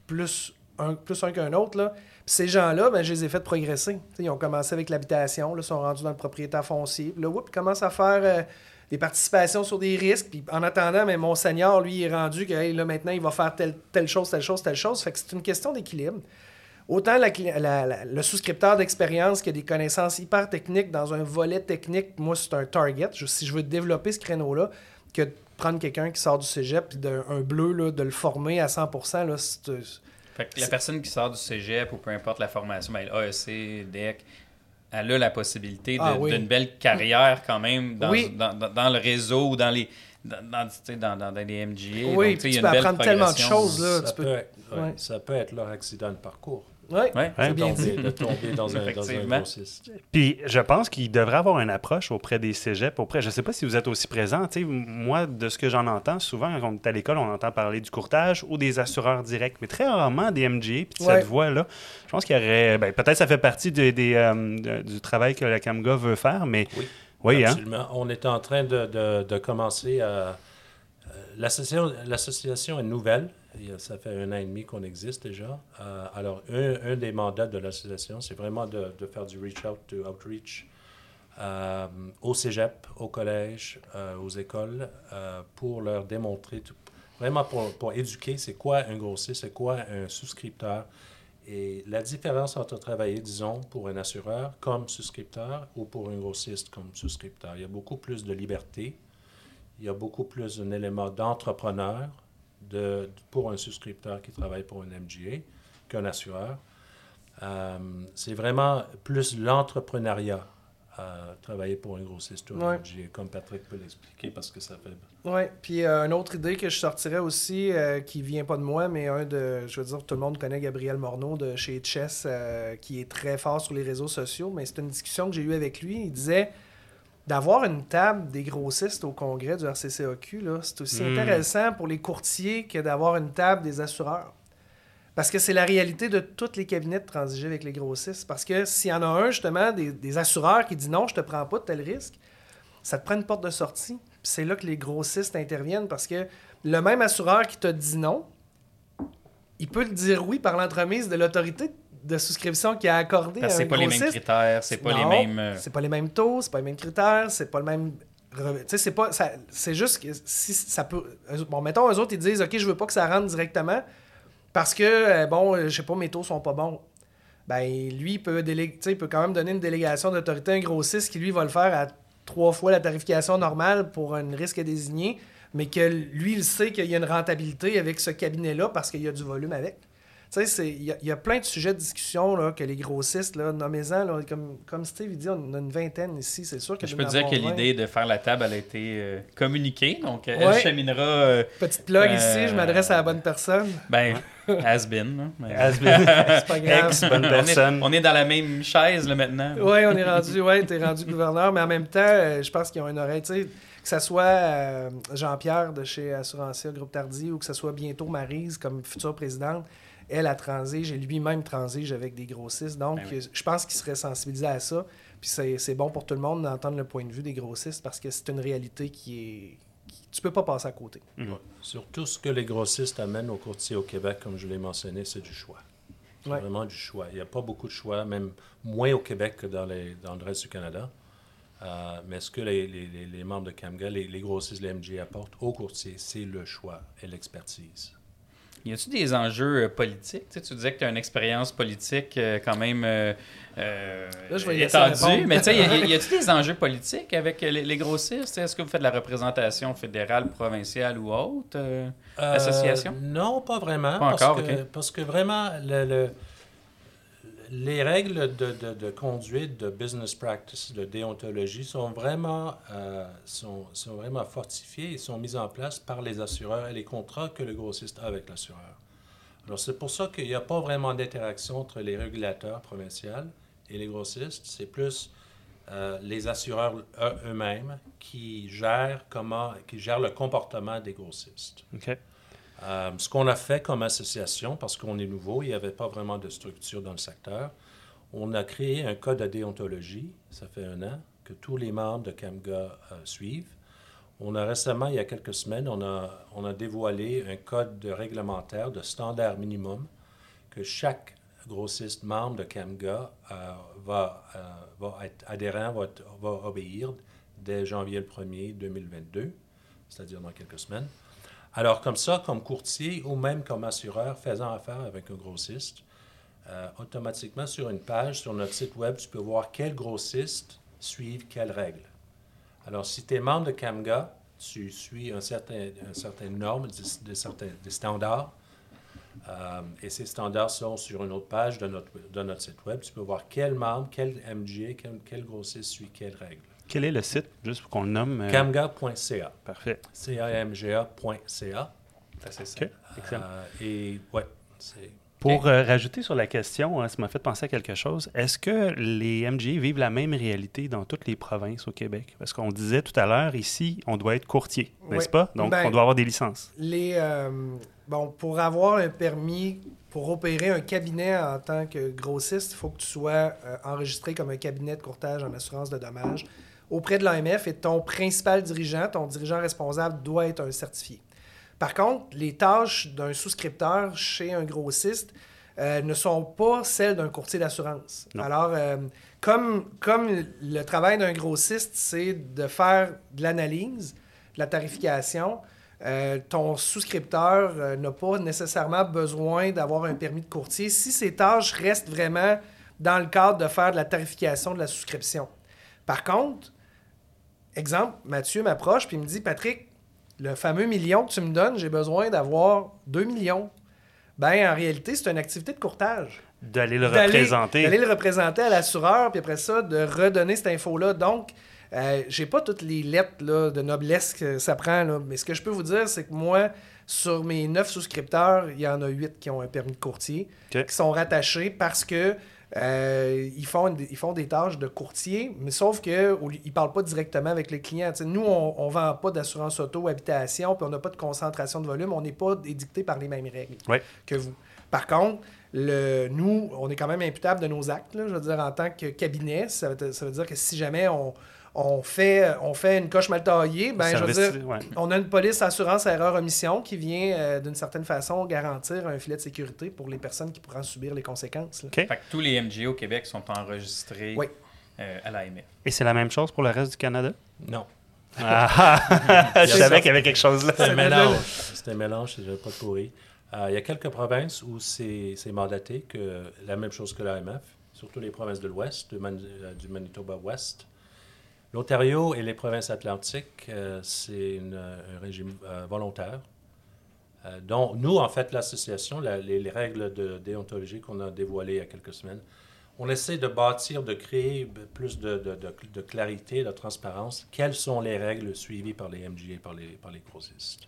plus un, plus un qu'un autre. Là. Ces gens-là, ben, je les ai fait progresser. Ils ont commencé avec l'habitation, là, sont rendus dans le propriétaire foncier. Là, ils commencent à faire euh, des participations sur des risques. Puis en attendant, mais mon seigneur, lui, est rendu que maintenant, il va faire telle, telle chose, telle chose, telle chose. Fait que c'est une question d'équilibre. Autant le souscripteur d'expérience qui a des connaissances hyper techniques dans un volet technique, moi, c'est un target. Si je veux développer ce créneau-là, que de prendre quelqu'un qui sort du cégep puis d'un un bleu, là, de le former à 100%, là, c'est, euh, Fait que la personne qui sort du cégep ou peu importe la formation, ben, AEC, DEC, elle a la possibilité de- Ah oui. d'une belle carrière quand même dans, Oui. dans, dans- dans le réseau ou dans les dans, dans, tu sais, dans, dans- dans les MGA. Oui, Donc, tu peux apprendre tellement de choses, là. Ça tu peux- peut, être, ouais, ouais. ça peut être leur accident de parcours. Ouais, Ouais. bien tomber, dit. de tomber dans un, dans un. Puis je pense qu'il devrait avoir une approche auprès des cégeps. Auprès, je ne sais pas si vous êtes aussi présent. Moi, de ce que j'en entends, souvent, quand on est à l'école, on entend parler du courtage ou des assureurs directs, mais très rarement des MGA. Puis Ouais. cette voie-là, je pense qu'il y aurait. ben, Peut-être ça fait partie euh, du travail que la CAMGA veut faire, mais Oui. oui, hein? Absolument. On est en train de, de- de commencer à. euh, l'association est nouvelle. Ça fait un an et demi qu'on existe déjà. Euh, alors, un, des mandats de l'association, c'est vraiment de, faire du reach out, du outreach euh, au cégep, au collège, euh, aux écoles, pour leur démontrer, vraiment pour, pour éduquer, c'est quoi un grossiste, c'est quoi un souscripteur. Et la différence entre travailler, disons, pour un assureur comme souscripteur ou pour un grossiste comme souscripteur, il y a beaucoup plus de liberté, il y a beaucoup plus un élément d'entrepreneur de, pour un souscripteur qui travaille pour un MGA qu'un assureur. Euh, c'est vraiment plus l'entrepreneuriat à travailler pour un grossiste ou un. MGA, comme Patrick peut l'expliquer parce que ça fait... Oui, puis euh, une autre idée que je sortirais aussi, euh, qui vient pas de moi, mais un de, je veux dire, tout le monde connaît Gabriel Morneau de chez Chess, euh, qui est très fort sur les réseaux sociaux, mais c'est une discussion que j'ai eue avec lui. Il disait d'avoir une table des grossistes au congrès du RCCAQ, c'est aussi Hmm. intéressant pour les courtiers que d'avoir une table des assureurs. Parce que c'est la réalité de tous les cabinets de transiger avec les grossistes. Parce que s'il y en a un, justement, des, des assureurs qui dit non, je te prends pas de tel risque, ça te prend une porte de sortie. C'est là que les grossistes interviennent parce que le même assureur qui te dit non, il peut le dire oui par l'entremise de l'autorité de souscription qui a accordé Parce à un c'est pas les mêmes grossiste. critères, c'est pas Non, les mêmes. euh, C'est pas les mêmes taux, c'est pas les mêmes critères, c'est pas le même. re- Tu sais, c'est pas. ça- C'est juste que si ça peut. eux- Bon, mettons, eux autres, ils disent, OK, je veux pas que ça rentre directement parce que, euh, bon, euh, je sais pas, mes taux sont pas bons. Ben, lui, il peut, délé- tu sais, il peut quand même donner une délégation d'autorité à un grossiste qui, lui, va le faire à trois fois la tarification normale pour un risque désigné, mais que lui, il sait qu'il y a une rentabilité avec ce cabinet-là parce qu'il y a du volume avec. Tu sais, c'est- il y, a- il y a plein de sujets de discussion là, que les grossistes, là, nommez-en, là, comme, comme Steve il dit, on a une vingtaine ici, c'est sûr que Je peux dire que l'idée de faire la table, elle a été euh, communiquée. Donc, euh, elle Ouais. cheminera, euh, Petite plug Euh, ici, je m'adresse à la bonne personne. ben, (laughs) has been. mais- (laughs) Has been. (laughs) C'est pas grave. Ex, bonne on, est, personne. on est dans la même chaise là, maintenant. Oui, on est rendu, ouais, t'es rendu gouverneur, mais en même temps, euh, je pense qu'ils ont une oreille, tu sais, que ce soit euh, Jean-Pierre de chez Assurancia Groupe Tardy ou que ce soit bientôt Marise comme future présidente, elle a transige et lui-même transige avec des grossistes. Donc, Ben oui. je pense qu'il serait sensibilisé à ça. Puis c'est c'est bon pour tout le monde d'entendre le point de vue des grossistes parce que c'est une réalité qui est. qui- tu peux pas passer à côté. Ouais. Surtout ce que les grossistes amènent aux courtiers au Québec, comme je l'ai mentionné, c'est du choix. C'est Ouais. Vraiment du choix. Il n'y a pas beaucoup de choix, même moins au Québec que dans, les, dans le reste du Canada. Euh, mais ce que les, les- les- les membres de CAMGA, les, les grossistes, les MG apportent aux courtiers, c'est le choix et l'expertise. Y a-tu des enjeux euh, politiques? Tu, sais, tu disais que tu as une expérience politique euh, quand même euh, euh, Là, je vais laisser étendue. Mais tu sais, y a- y a-tu (laughs) des enjeux politiques avec les, les grossistes? Est-ce que vous faites de la représentation fédérale, provinciale ou autre? euh? Euh, Association? Non, pas vraiment. Pas parce, encore, que, parce que vraiment, le- le- les règles de, de- conduite, de business practice, de déontologie sont vraiment, euh, sont, sont vraiment fortifiées et sont mises en place par les assureurs et les contrats que le grossiste a avec l'assureur. Alors, c'est pour ça qu'il n'y a pas vraiment d'interaction entre les régulateurs provinciaux et les grossistes. C'est plus euh, les assureurs eux- eux-mêmes qui gèrent comment, qui gèrent le comportement des grossistes. OK. Euh, ce qu'on a fait comme association, parce qu'on est nouveau, il n'y avait pas vraiment de structure dans le secteur, on a créé un code de déontologie, ça fait un an, que tous les membres de CAMGA euh, suivent. On a récemment, il y a quelques semaines, on a, dévoilé un code de réglementaire de standard minimum que chaque grossiste membre de CAMGA euh, va, être adhérent, va, va obéir dès janvier le 1er 2022, c'est-à-dire dans quelques semaines. Alors, comme ça, comme courtier ou même comme assureur faisant affaire avec un grossiste, euh, automatiquement sur une page sur notre site web, tu peux voir quels grossistes suivent quelles règles. Alors, si tu es membre de CAMGA, tu suis un certain, norme, des, standards, euh, et ces standards sont sur une autre page de notre, de notre site web. Tu peux voir quel membre, quel MGA, quel, quel grossiste suit quelles règles. Quel est le site, juste pour qu'on le nomme? euh, Camga.ca. Parfait. camga.ca. C'est assez simple. OK. Excellent. Euh, et ouais, c'est. Pour euh, rajouter sur la question, hein, ça m'a fait penser à quelque chose. Est-ce que les MGA vivent la même réalité dans toutes les provinces au Québec? Parce qu'on disait tout à l'heure, ici, on doit être courtier, n'est-ce Oui. pas? Donc, Ben- on doit avoir des licences. Les, euh, bon, pour avoir un permis, pour opérer un cabinet en tant que grossiste, il faut que tu sois euh, enregistré comme un cabinet de courtage en assurance de dommages auprès de l'AMF et ton principal dirigeant, ton dirigeant responsable, doit être un certifié. Par contre, les tâches d'un souscripteur chez un grossiste euh, ne sont pas celles d'un courtier d'assurance. Alors, euh, comme, comme le travail d'un grossiste, c'est de faire de l'analyse, de la tarification, euh, ton souscripteur euh, n'a pas nécessairement besoin d'avoir un permis de courtier si ses tâches restent vraiment dans le cadre de faire de la tarification de la souscription. Par contre, exemple, Mathieu m'approche puis il me dit Patrick, le fameux million que tu me donnes, j'ai besoin d'avoir 2 millions. Ben, en réalité, c'est une activité de courtage. D'aller le représenter. D'aller le représenter à l'assureur, puis après ça, de redonner cette info-là. Donc, euh, j'ai pas toutes les lettres là, de noblesse que ça prend, là, mais ce que je peux vous dire, c'est que moi, sur mes neuf souscripteurs, il y en a huit qui ont un permis de courtier, qui sont rattachés parce que euh, ils, font une- ils font des tâches de courtier, mais sauf qu'ils ne parlent pas directement avec les clients. Tu sais, nous, on ne vend pas d'assurance auto, habitation, puis on n'a pas de concentration de volume, on n'est pas édicté par les mêmes règles Ouais. que vous. Par contre, le, nous, on est quand même imputable de nos actes. là. je veux dire, en tant que cabinet, ça veut, ça veut dire que si jamais on, on, fait, on fait une coche mal taillée, ben, je veux dire, ouais. on a une police assurance erreur omission qui vient euh, d'une certaine façon garantir un filet de sécurité pour les personnes qui pourront subir les conséquences. Fait que tous les MGA au Québec sont enregistrés Oui. euh, à l'AMF. Et c'est la même chose pour le reste du Canada? Non. Ah, (laughs) je C'est savais qu'il y avait quelque chose là. C'est un mélange. C'est un mélange, c'est pas pourri. Euh, il y a quelques provinces où c'est mandaté que la même chose que l'AMF, surtout les provinces de l'Ouest, du, Man- euh, du Manitoba-Ouest. L'Ontario et les provinces atlantiques, euh, c'est un régime euh, volontaire. Euh, dont nous, en fait, l'association, la- les, les règles de déontologie qu'on a dévoilées il y a quelques semaines, on essaie de bâtir, de créer plus de, de- de- de clarité, de transparence. Quelles sont les règles suivies par les MGA, par les, par les grossistes?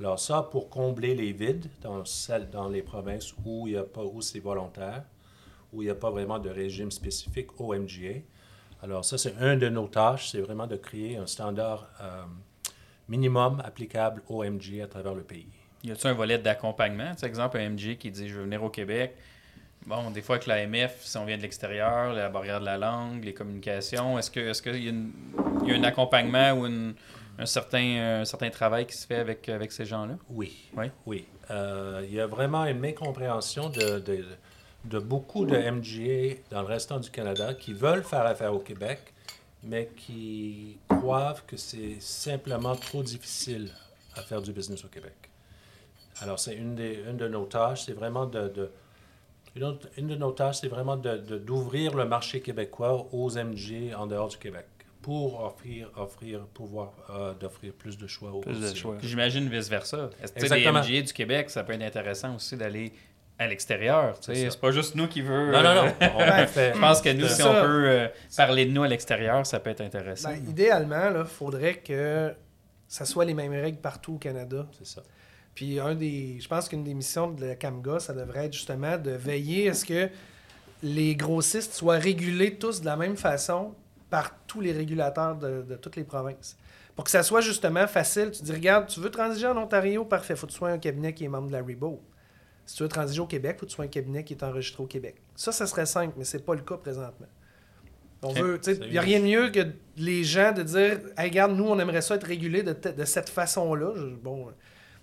Alors ça, pour combler les vides dans, celles, dans les provinces où, il y a pas, où c'est volontaire, où il n'y a pas vraiment de régime spécifique au MGA. Alors ça, c'est un de nos tâches, c'est vraiment de créer un standard euh, minimum applicable au MGA à travers le pays. Y a-t-il un volet d'accompagnement? Tu sais, exemple, un MG qui dit Je veux venir au Québec. Bon, des fois, avec l'AMF, si on vient de l'extérieur, la barrière de la langue, les communications, est-ce qu'il est qu'il y, y a un accompagnement ou une- un, certain, un certain travail qui se fait avec, avec ces gens-là? Oui. Oui. Oui. Euh, il y a vraiment une mécompréhension de, de, de beaucoup de MGA dans le restant du Canada qui veulent faire affaire au Québec, mais qui croient que c'est simplement trop difficile à faire du business au Québec. Alors, c'est une, des, une de nos tâches, c'est vraiment de... de- une, autre- une de nos tâches, c'est vraiment de- de- d'ouvrir le marché québécois aux MGA en dehors du Québec pour offrir, offrir pouvoir euh, d'offrir plus de choix aux Plus de choix. J'imagine vice-versa. Est-ce que les. MGA du Québec, ça peut être intéressant aussi d'aller à l'extérieur. tu sais. C'est pas juste nous qui veut. Non, non, non. euh, (laughs) On a fait- Je pense que nous, si ça. on peut euh, parler de nous à l'extérieur, ça peut être intéressant. Ben, idéalement, il faudrait que ça soit les mêmes règles partout au Canada. C'est ça. Puis un des, je pense qu'une des missions de la CAMGA, ça devrait être justement de veiller à ce que les grossistes soient régulés tous de la même façon par tous les régulateurs de, de toutes les provinces. Pour que ça soit justement facile, tu dis, regarde, tu veux transiger en Ontario, parfait, faut que tu sois un cabinet qui est membre de la RIBO. Si tu veux transiger au Québec, faut que tu sois un cabinet qui est enregistré au Québec. Ça, ça serait simple, mais c'est pas le cas présentement. On veut, il n'y a rien de mieux que les gens de dire, hey, regarde, nous, on aimerait ça être régulé de, te- de cette façon-là. Bon,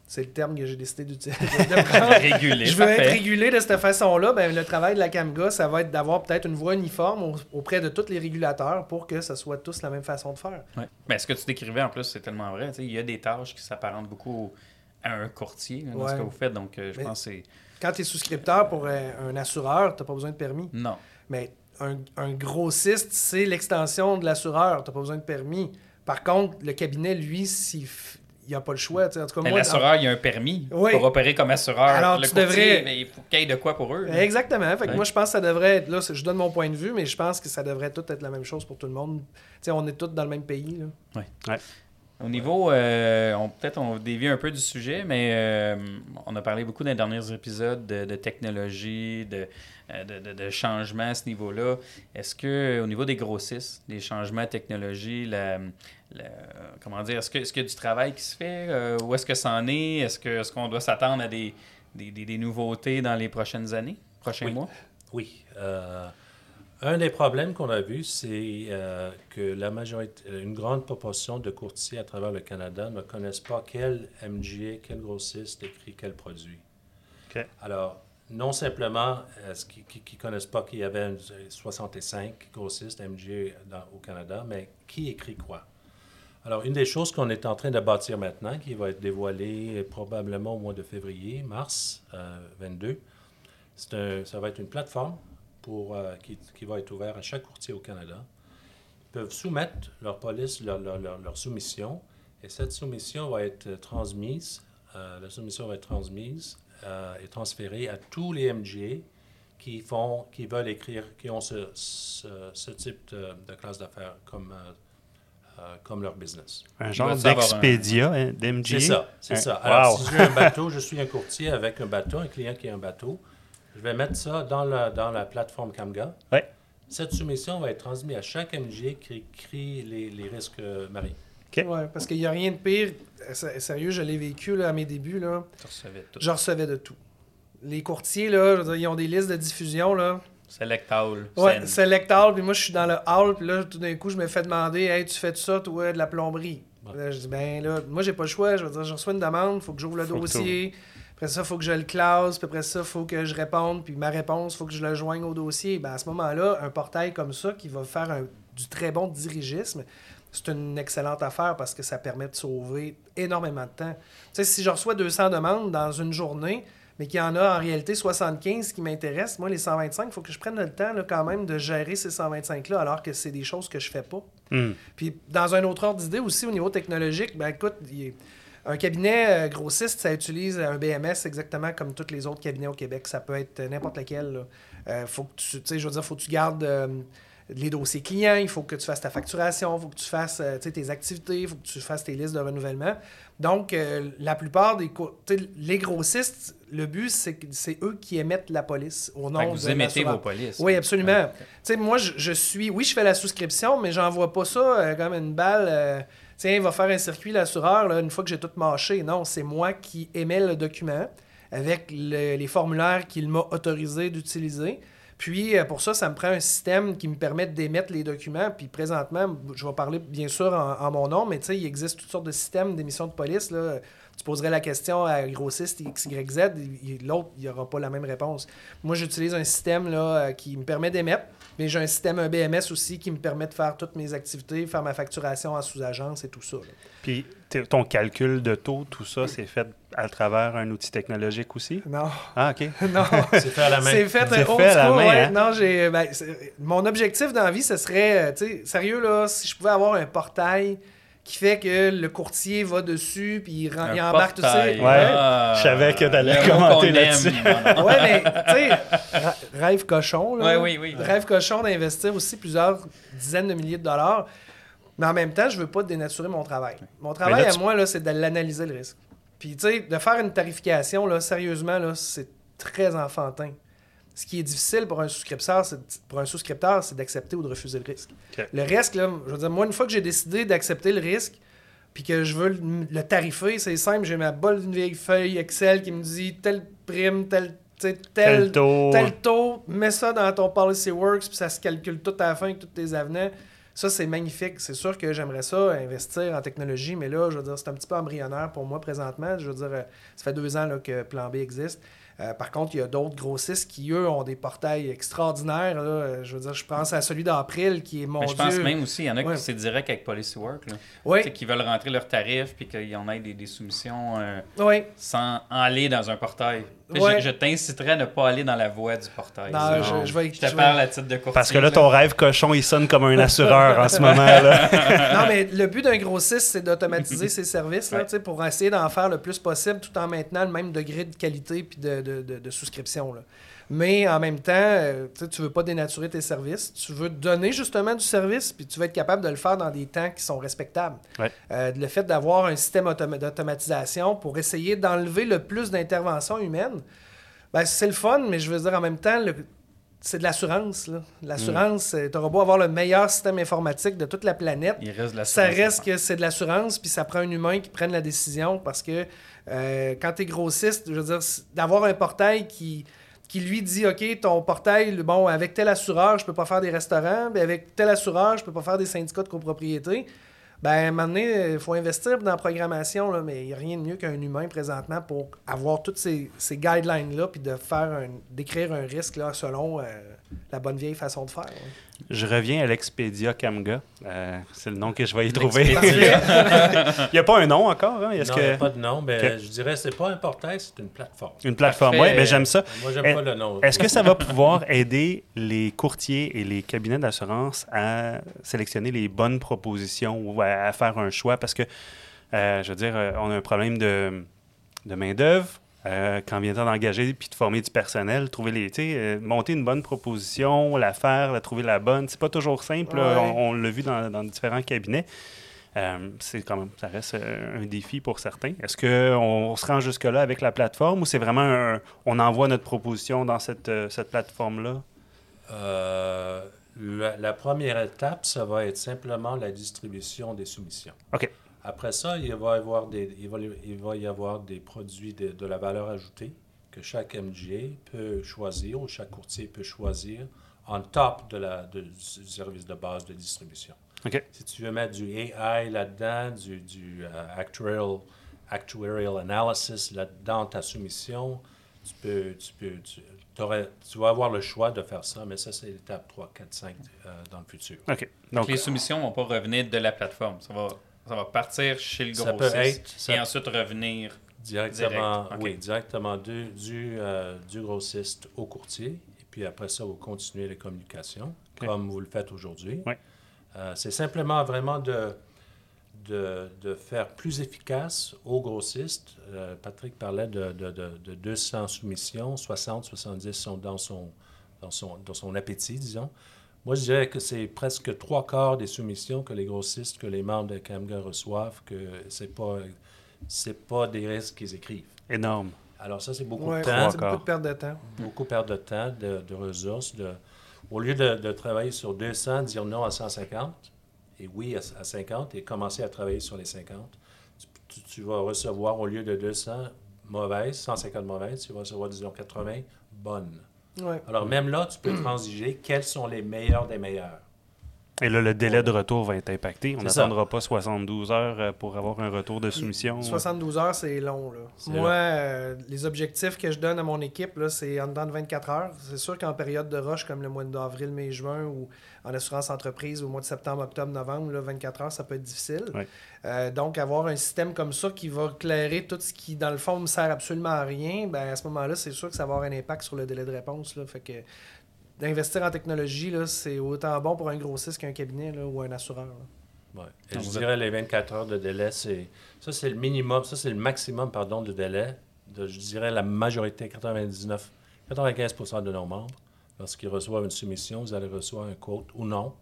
c'est le terme que j'ai décidé d'utiliser. (laughs) Régulé. Je veux être régulé de cette façon-là. Ben, le travail de la CAMGA, ça va être d'avoir peut-être une voie uniforme au- auprès de tous les régulateurs pour que ce soit tous la même façon de faire. Ouais. Ben, ce que tu décrivais en plus, c'est tellement vrai. Il y a des tâches qui s'apparentent beaucoup à un courtier là, dans ce Ouais. que vous faites. Donc, euh, je Mais- pense que c'est. Quand tu es souscripteur pour un assureur, tu n'as pas besoin de permis. Non. Mais un, un grossiste, c'est l'extension de l'assureur. Tu n'as pas besoin de permis. Par contre, le cabinet, lui, s'il f- il n'a pas le choix. tu sais. En tout cas, Mais moi, l'assureur, il y a un permis Oui. pour opérer comme assureur. Alors, le tu courtier, devrais- mais il faut qu'il y ait de quoi pour eux. Exactement. Fait que Ouais. moi, je pense que ça devrait être. Là, je donne mon point de vue, mais je pense que ça devrait tout être la même chose pour tout le monde. Tu sais, on est tous dans le même pays. Là. Au niveau, euh, on- peut-être on dévie un peu du sujet, mais euh, on a parlé beaucoup dans les derniers épisodes de, de technologie, de, euh, de, de, de changements à ce niveau-là. Est-ce que au niveau des grossistes, des changements de technologie, la, la- comment dire, est-ce que- est-ce qu'il y a du travail qui se fait? Euh, où est-ce que ça en est? Est-ce que est-ce qu'on doit s'attendre à des, des, des- des nouveautés dans les prochaines années, prochains Oui. mois? Oui. Euh, un des problèmes qu'on a vu, c'est euh, que la majorité, une grande proportion de courtiers à travers le Canada ne connaissent pas quel MGA, quel grossiste écrit quel produit. OK. Alors, non simplement euh, ce qui ne connaissent pas qu'il y avait une- 65 grossistes MGA dans- au Canada, mais qui écrit quoi. Alors, une des choses qu'on est en train de bâtir maintenant, qui va être dévoilée probablement au mois de février, mars euh, 22, c'est un- ça va être une plateforme pour, euh, qui, qui va être ouverte à chaque courtier au Canada. Ils peuvent soumettre leur police, leur, leur, leur- leur soumission, et cette soumission va être transmise, euh, la soumission va être transmise euh, et transférée à tous les MGA qui, font, qui veulent écrire, qui ont ce, ce, ce type de, de classe d'affaires comme, euh, comme leur business. Un genre savoir un- hein, d'MGA. C'est ça, c'est Un- ça. Alors, Wow. si j'ai un bateau, (laughs) je suis un courtier avec un bateau, un client qui a un bateau, je vais mettre ça dans la, dans la plateforme Camga. Ouais. Cette soumission va être transmise à chaque MG qui écrit les, les risques euh, marins. OK. Ouais, parce qu'il n'y a rien de pire. Euh, Sérieux, je l'ai vécu là, à mes débuts. Là. Tu recevais tout. Je recevais de tout. Les courtiers, là, je veux dire, ils ont des listes de diffusion. Là. Select all. Ouais, send. Select All, puis moi, je suis dans le hall, puis là, tout d'un coup, je me fais demander Hey, tu fais ça, toi, de la plomberie? Ouais. Là, je dis Ben là, moi, j'ai pas le choix. Je veux dire, je reçois une demande, il faut que j'ouvre le Faut que dossier. Après ça, il faut que je le classe, puis après ça, il faut que je réponde, puis ma réponse, il faut que je le joigne au dossier. Ben, à ce moment-là, un portail comme ça qui va faire un- du très bon dirigisme, c'est une excellente affaire parce que ça permet de sauver énormément de temps. Tu sais, si je reçois 200 demandes dans une journée, mais qu'il y en a en réalité 75 qui m'intéressent, moi, les 125, il faut que je prenne le temps là, quand même de gérer ces 125-là, alors que c'est des choses que je fais pas. Hmm. Puis dans un autre ordre d'idée aussi, au niveau technologique, ben écoute, il est- un cabinet euh, grossiste, ça utilise un BMS exactement comme tous les autres cabinets au Québec. Ça peut être euh, n'importe lequel. Euh, faut que tu, sais, je veux dire, faut que tu gardes euh, les dossiers clients, il faut que tu fasses ta facturation, il faut que tu fasses euh, tes activités, il faut que tu fasses tes listes de renouvellement. Donc, la plupart des... Les grossistes, le but, c'est que c'est eux qui émettent la police au nom Fait que de vous émettez vos polices. Oui, absolument. Tu sais, moi, je, je suis. Oui, je fais la souscription, mais j'envoie pas ça comme une balle. Tiens, va faire un circuit l'assureur une fois que j'ai tout mâché. Non, c'est moi qui émets le document avec le- les formulaires qu'il m'a autorisé d'utiliser. Puis, euh, pour ça, ça me prend un système qui me permet d'émettre les documents. Puis, présentement, je vais parler bien sûr en, mon nom, mais il existe toutes sortes de systèmes d'émission de police. Là. Tu poserais la question à grossiste XYZ, l'autre, il n'y aura pas la même réponse. Moi, j'utilise un système là, euh, qui me permet d'émettre, mais j'ai un système, un BMS aussi, qui me permet de faire toutes mes activités, faire ma facturation en sous-agence et tout ça. là. Puis ton calcul de taux, tout ça, c'est fait à travers un outil technologique aussi? Non, Ah, OK. (laughs) non. (laughs) C'est fait à la main. C'est fait, C'est euh, fait à la main, ouais. hein? Non, j'ai. ben, mon objectif dans la vie, ce serait, euh, tu sais, sérieux là, si je pouvais avoir un portail qui fait que le courtier va dessus puis il, embarque tout ça. Ouais, Ah, je savais que t'allais commenter là-dessus. (laughs) Ouais, mais tu sais, rêve cochon là. Ouais, oui, oui. Rêve cochon d'investir aussi plusieurs dizaines de milliers de dollars. Mais en même temps, je veux pas dénaturer mon travail. Mon travail là, à tu- moi, là, c'est de l'analyser le risque. Puis, tu sais, de faire une tarification, là, sérieusement, là, c'est très enfantin. Ce qui est difficile pour un souscripteur, c'est, pour un souscripteur, c'est d'accepter ou de refuser le risque. Le risque, là, je veux dire, moi, une fois que j'ai décidé d'accepter le risque, puis que je veux le, le tarifer, c'est simple, j'ai ma bonne vieille feuille Excel qui me dit telle prime, tel, tu sais, Tel tel, taux. tel taux, mets ça dans ton Policy Works, puis ça se calcule tout à la fin avec tous tes avenants. Ça, c'est magnifique. C'est sûr que j'aimerais ça, investir en technologie, mais là, je veux dire, c'est un petit peu embryonnaire pour moi présentement. Je veux dire, euh, ça fait deux ans là, que Plan B existe. Euh, par contre, il y a d'autres grossistes qui, eux, ont des portails extraordinaires. là. Je veux dire, je pense à celui d'April qui est mon Mais je pense même aussi, il y en a Ouais. qui c'est direct avec Policy Work. Là. Oui, Tu sais, qui veulent rentrer leurs tarifs puis qu'ils en aient des, des soumissions euh, oui. sans aller dans un portail. Ouais. Je, je t'inciterais à ne pas aller dans la voie du portail. Non, je, vais, Je te je vais- parle à titre de courtier. Parce que là, ton rêve cochon, il sonne comme un assureur en ce (laughs) moment. Là. Non, mais le but d'un grossiste, c'est d'automatiser ses services là, Ouais. tu sais, pour essayer d'en faire le plus possible tout en maintenant le même degré de qualité puis de, de, de- de souscription. là. Mais en même temps, euh, tu tu veux pas dénaturer tes services. Tu veux donner justement du service puis tu veux être capable de le faire dans des temps qui sont respectables. Ouais. Euh, le fait d'avoir un système automa- d'automatisation pour essayer d'enlever le plus d'interventions humaines, ben, c'est le fun, mais je veux dire en même temps, le- c'est de l'assurance. là. L'assurance, tu auras beau avoir le meilleur système informatique de toute la planète. Il reste de Ça reste que c'est de l'assurance, puis ça prend un humain qui prenne la décision parce que euh, quand tu es grossiste, je veux dire, d'avoir un portail qui, qui lui dit OK, ton portail, bon, avec tel assureur, je peux pas faire des restaurants, mais avec tel assureur, je peux pas faire des syndicats de copropriété. Ben, donné, il faut investir dans la programmation, mais il n'y a rien de mieux qu'un humain présentement pour avoir toutes ces, guidelines-là, puis de faire un, d'écrire un risque là, selon euh, la bonne vieille façon de faire. là. Je reviens à l'Expedia Camga. Euh, c'est le nom que je vais y trouver. (laughs) il n'y a pas un nom encore. Hein? Est-ce non, il n'y a que... pas de nom, mais Ok. je dirais c'est pas un portail, c'est une plateforme. Une plateforme, oui, mais j'aime ça. Moi, j'aime Eh, pas le nom. Est-ce que ça va pouvoir aider les courtiers et les cabinets d'assurance à sélectionner les bonnes propositions ou à, à faire un choix? Parce que, euh, je veux dire, euh, on a un problème de, de main-d'œuvre. Euh, quand vient le temps d'engager puis de former du personnel, trouver les, euh, monter une bonne proposition, la faire, la trouver la bonne, c'est pas toujours simple. là. On, on l'a vu dans, dans différents cabinets. Euh, c'est quand même, ça reste euh, un défi pour certains. Est-ce qu'on on se rend jusque-là avec la plateforme ou c'est vraiment un, on envoie notre proposition dans cette, cette plateforme-là? Euh, la, la première étape, ça va être simplement la distribution des soumissions. OK. Après ça, il va y avoir des, il va, il va y avoir des produits de, de la valeur ajoutée que chaque MGA peut choisir ou chaque courtier peut choisir en top de la, de- du service de base de distribution. OK. Si tu veux mettre du AI là-dedans, du, du euh, actuarial, actuarial analysis là-dedans, ta soumission, tu peux, tu peux, tu, tu vas avoir le choix de faire ça, mais ça, c'est l'étape 3, 4, 5 euh, dans le futur. OK. Donc, Donc, les soumissions vont pas revenir de la plateforme. Ça va, ça va partir chez le grossiste être- ça- et ensuite revenir. Directement, Direct, oui, directement du, du, euh, du grossiste au courtier. Et puis après ça, vous continuez les communications, comme vous le faites aujourd'hui. Ouais. Euh, c'est simplement vraiment de, de, de faire plus efficace aux grossistes. Euh, Patrick parlait de, de, de, de 200 soumissions, 60, 70 sont dans son, dans son, dans son appétit, disons. Moi, je dirais que c'est presque trois quarts des soumissions que les grossistes, que les membres de CAMGA reçoivent, que c'est pas, c'est pas des risques qu'ils écrivent. énorme. Alors ça, c'est beaucoup Ouais, de temps, c'est beaucoup de perte de temps. beaucoup perdre de temps, de, de ressources. De, au lieu de, de travailler sur 200, dire non à 150, et oui à, à 50, et commencer à travailler sur les 50, tu, tu- tu vas recevoir, au lieu de 200 mauvaises, 150 mauvaises, tu vas recevoir, disons, 80 bonnes. Ouais. Alors même là, tu peux (clears throat) transiger quels sont les meilleurs des meilleurs. Et là, le délai de retour va être impacté. On n'attendra pas 72 heures euh, pour avoir un retour de soumission. 72 heures, c'est long. Là. Moi, long. euh, les objectifs que je donne à mon équipe, c'est en dedans de 24 heures. C'est sûr qu'en période de rush, comme le mois d'avril, mai, juin, ou en assurance entreprise, au mois de septembre, octobre, novembre, là, 24 heures, ça peut être difficile. Ouais. Euh, donc, avoir un système comme ça qui va clairer tout ce qui, dans le fond, ne me sert absolument à rien, ben, à ce moment-là, c'est sûr que ça va avoir un impact sur le délai de réponse. Là. Fait que d'investir en technologie, là, c'est autant bon pour un grossiste qu'un cabinet là, ou un assureur. Ouais. Et je dirais les 24 heures de délai, c'est ça c'est le minimum, ça c'est le maximum pardon de délai de je dirais la majorité 99 95% de nos membres lorsqu'ils reçoivent une soumission, vous allez recevoir un quote ou non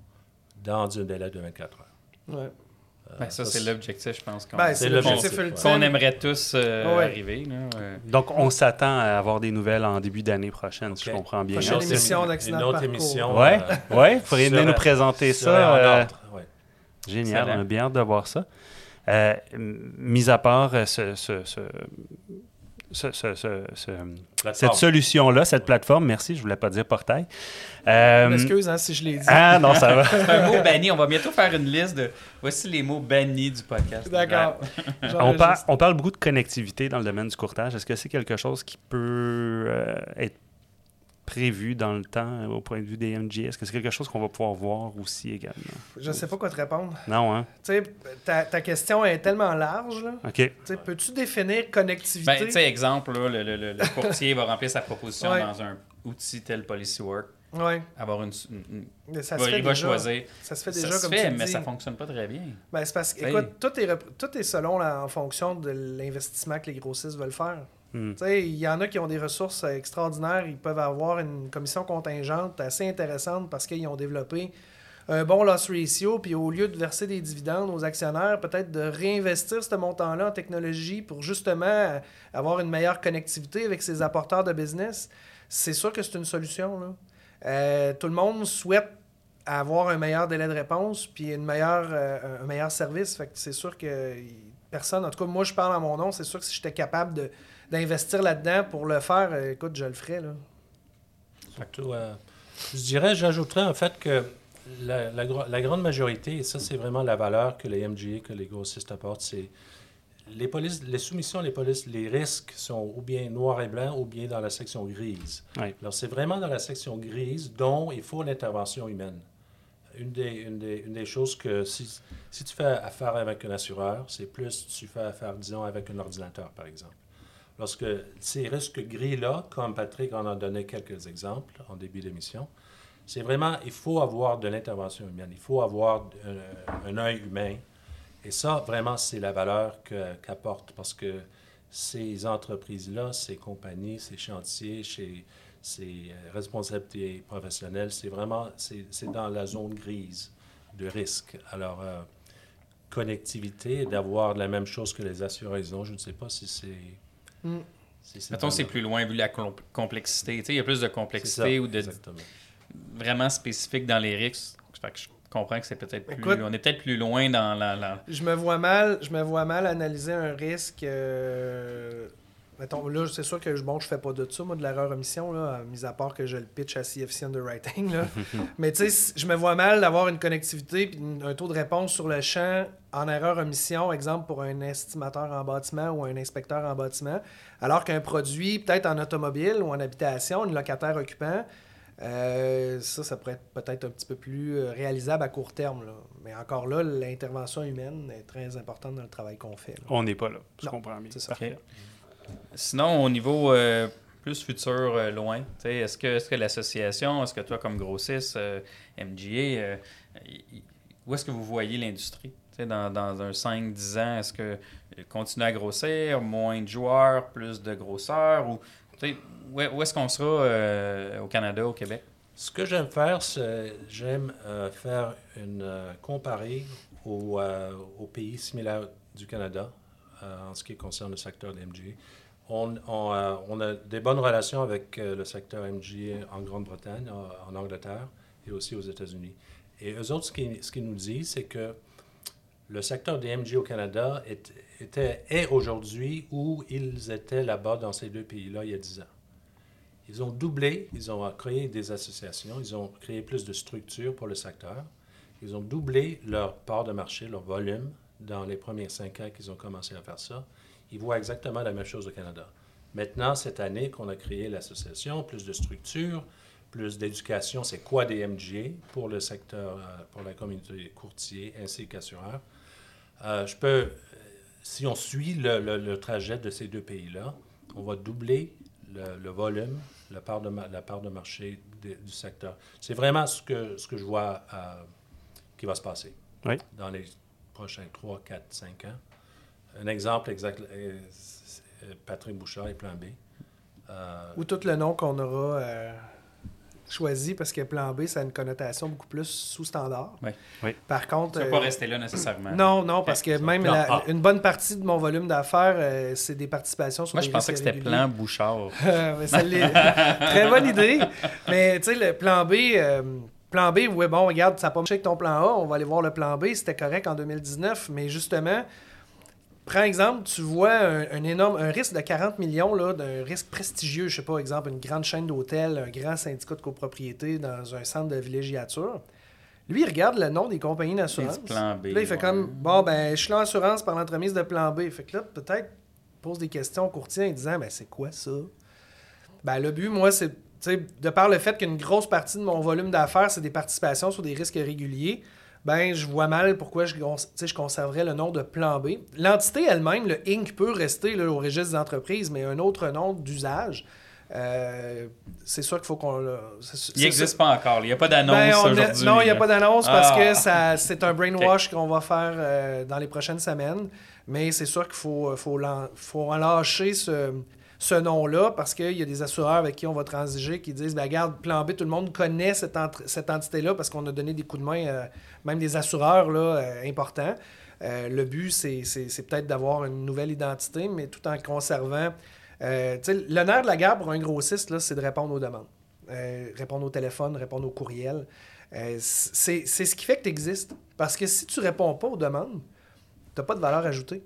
dans un délai de 24 heures. Ouais. Ben, ça, c'est l'objectif, je pense. qu'on- Ben, c'est C'est l'objectif qu'on aimerait tous euh, Ouais. arriver. Là, euh. Donc, on s'attend à avoir des nouvelles en début d'année prochaine, si je comprends bien. Prochaine autre émission émi- d'accident Une autre parcours. émission. Ouais, euh, ouais, vous pourriez venir nous présenter ça. euh. Génial, Excellent. on a bien hâte de voir ça. Euh, mis à part euh, ce, ce- ce- ce- ce- ce- ce- cette solution-là, cette plateforme, merci, je voulais pas dire portail. Euh, Je m'excuse hein, si je l'ai dit. ah non, ça va. (laughs) C'est un mot banni. On va bientôt faire une liste de voici les mots bannis du podcast. D'accord. On, J'enregistre. par- on parle beaucoup de connectivité dans le domaine du courtage. Est-ce que c'est quelque chose qui peut euh, être prévu dans le temps euh, au point de vue des MG? Est-ce que c'est quelque chose qu'on va pouvoir voir aussi également? Je sais pas quoi te répondre. Non, hein? Tu sais, ta, ta question est tellement large. Là. OK. Peux-tu définir connectivité? Ben, tu sais, exemple, là, le, le- le- courtier va remplir sa proposition Ouais. dans un outil tel Policy Work, ouais. avoir une, une- une- Mais ça il se va- fait il va déjà. choisir. Ça se fait Ça déjà se comme fait, tu mais dis. ça fonctionne pas très bien. Ben, c'est parce que, écoute, tout est, rep- tout est selon la- en fonction de l'investissement que les grossistes veulent faire. Hmm. Il y en a qui ont des ressources extraordinaires. Ils peuvent avoir une commission contingente assez intéressante parce qu'ils ont développé un bon loss ratio. Puis au lieu de verser des dividendes aux actionnaires, peut-être de réinvestir ce montant-là en technologie pour justement avoir une meilleure connectivité avec ses apporteurs de business. C'est sûr que c'est une solution. Euh, tout le monde souhaite avoir un meilleur délai de réponse puis une meilleure, euh, un meilleur service. C'est sûr que personne, en tout cas, moi, je parle à mon nom. C'est sûr que si j'étais capable de- d'investir là-dedans pour le faire, euh, écoute, je le ferais. Là. Surtout, euh, je dirais, j'ajouterais en fait que la, la gro- la grande majorité, et ça c'est vraiment la valeur que les MGA, que les grossistes apportent, c'est les, polices, les soumissions, les polices, les risques sont ou bien noir et blanc ou bien dans la section grise. Oui. Alors c'est vraiment dans la section grise dont il faut l'intervention humaine. Une des, une des, une des choses que si, si tu fais affaire avec un assureur, c'est plus tu fais affaire, disons, avec un ordinateur, par exemple. Lorsque ces risques gris-là, comme Patrick en a donné quelques exemples en début d'émission, c'est vraiment, il faut avoir de l'intervention humaine, il faut avoir un, un œil humain. Et ça, vraiment, c'est la valeur que- qu'apporte parce que ces entreprises-là, ces compagnies, ces chantiers, ces euh, responsabilités professionnelles, c'est vraiment, c'est dans la zone grise de risque. Alors, euh, connectivité, d'avoir la même chose que les assureurs ils ont, je ne sais pas si c'est... Mm. Mettons, c'est plus loin vu la com- complexité. Tu sais, il y a plus de ça, complexité ou de exactement. vraiment spécifique dans les risques. Fait que je comprends que c'est peut-être plus. Écoute- on est peut-être plus loin dans la. la- Je me vois mal, je me vois mal analyser un risque. euh, mettons, là, c'est sûr que je, bon, je fais pas de ça, moi, de l'erreur omission, là, mis à part que je le pitch à CFC Underwriting. Là. (laughs) Mais tu sais, je me vois mal d'avoir une connectivité puis une- un taux de réponse sur le champ en erreur omission, exemple pour un estimateur en bâtiment ou un inspecteur en bâtiment, alors qu'un produit, peut-être en automobile ou en habitation, un locataire occupant, euh, ça, ça pourrait être peut-être un petit peu plus euh, réalisable à court terme. là. Mais encore là, l'intervention humaine est très importante dans le travail qu'on fait. là. On n'est pas là. Je Non, comprends bien. c'est ça. Parfait. Sinon, au niveau euh, plus futur, euh, loin, est-ce que, est que l'association, est-ce que toi, comme grossiste, euh, MGA, euh, y- y- où est-ce que vous voyez l'industrie? Dans, dans un 5-10 ans, est-ce que continuer à grossir, moins de joueurs, plus de grosseur? Ou, où, où est-ce qu'on sera euh, au Canada, au Québec? Ce que j'aime faire, c'est j'aime euh, faire une euh, comparer aux, pays similaires du Canada en ce qui concerne le secteur de MGA. On, on, on a des bonnes relations avec le secteur MGA en Grande-Bretagne, en, Angleterre et aussi aux États-Unis. Et eux autres, ce qu'ils nous disent, c'est que le secteur des MGA au Canada est, était, est aujourd'hui où ils étaient là-bas dans ces deux pays-là il y a 10 ans. Ils ont doublé, ils ont créé des associations, ils ont créé plus de structures pour le secteur. Ils ont doublé leur part de marché, leur volume, dans les premiers cinq ans qu'ils ont commencé à faire ça. Ils voient exactement la même chose au Canada. Maintenant, cette année qu'on a créé l'association, plus de structures, plus d'éducation, c'est quoi des MGA pour le secteur, euh, pour la communauté courtier ainsi qu'assureur. Euh, je peux, si on suit le, le- le trajet de ces deux pays-là, on va doubler le, le volume, la part de, ma- la part de marché de- du secteur. C'est vraiment ce que, ce que je vois euh, qui va se passer Oui. dans les prochains 3, 4, 5 ans. Un exemple exact, euh, Patrick Bouchard et Plan B. Euh, Ou tout le nom qu'on aura euh, choisi parce que plan B, ça a une connotation beaucoup plus sous-standard. Oui. Oui. Par contre. Tu ne euh, pas rester là nécessairement. non, non, parce que même Plan la- A. une bonne partie de mon volume d'affaires, euh, c'est des participations sur Moi, des je pensais que c'était plan Bouchard. (laughs) Euh, mais ça l'est. (laughs) Très bonne idée. Mais tu sais, le plan B, euh, plan B, ouais, bon, regarde, ça n'a pas marché avec ton plan A, on va aller voir le plan B, c'était correct en 2019, mais justement, prends exemple, tu vois un, un énorme, un risque de 40 millions, d'un risque prestigieux, je sais pas, exemple, une grande chaîne d'hôtels, un grand syndicat de copropriété dans un centre de villégiature. Lui, il regarde le nom des compagnies d'assurance. Plan B, Là, il fait ouais. comme, bon, ben, je suis assurance par l'entremise de plan B. Fait que là, peut-être, pose des questions au courtier en disant, ben, c'est quoi ça? Ben, le but, moi, c'est, tu sais, de par le fait qu'une grosse partie de mon volume d'affaires, c'est des participations sur des risques réguliers, ben, je vois mal pourquoi je, conserverais le nom de plan B. L'entité elle-même, le Inc., peut rester là, au registre des entreprises, mais un autre nom d'usage, euh, c'est sûr qu'il faut qu'on le. Il n'existe pas encore. Il n'y a pas d'annonce ben, aujourd'hui. Non, il n'y a pas d'annonce parce Ah. que ça, c'est un (laughs) brainwash qu'on va faire euh, dans les prochaines semaines. Mais c'est sûr qu'il faut, faut, l'en- faut en lâcher ce, ce nom-là parce qu'il y a des assureurs avec qui on va transiger qui disent ben, regarde, plan B, tout le monde connaît cette, cette entité-là parce qu'on a donné des coups de main, euh, même des assureurs là, euh, importants. Euh, le but, c'est, peut-être d'avoir une nouvelle identité, mais tout en conservant. euh, le nerf de la guerre pour un grossiste, c'est de répondre aux demandes. Répondre au téléphone, répondre aux courriels. C'est c'est ce qui fait que tu existes. Parce que si tu réponds pas aux demandes, tu n'as pas de valeur ajoutée.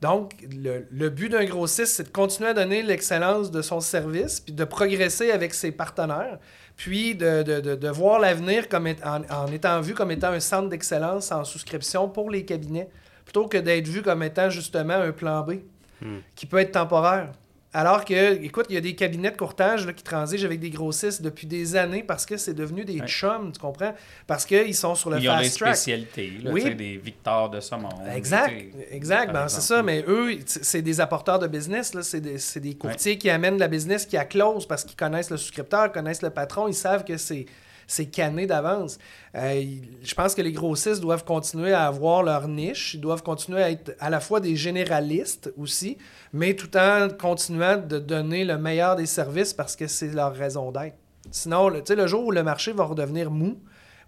Donc, le, le but d'un grossiste, c'est de continuer à donner l'excellence de son service, puis de progresser avec ses partenaires, puis de, de- de- de voir l'avenir comme est- en, en étant vu comme étant un centre d'excellence en souscription pour les cabinets, plutôt que d'être vu comme étant justement un plan B, Hmm. qui peut être temporaire. Alors que, écoute, il y a des cabinets de courtage là, qui transigent avec des grossistes depuis des années parce que c'est devenu des Ouais. chums, tu comprends? Parce qu'ils sont sur le Ils ont des fast track. spécialités, là, Oui. des victoires de. Exact, tu sais, exact. par Ben, c'est ça, mais eux, c'est des apporteurs de business. C'est des, c'est des courtiers qui amènent la business qui a close parce qu'ils connaissent le souscripteur, connaissent le patron, ils savent que c'est c'est canné d'avance. Euh, je pense que les grossistes doivent continuer à avoir leur niche, ils doivent continuer à être à la fois des généralistes aussi, mais tout en continuant de donner le meilleur des services parce que c'est leur raison d'être. Sinon, le, le jour où le marché va redevenir mou,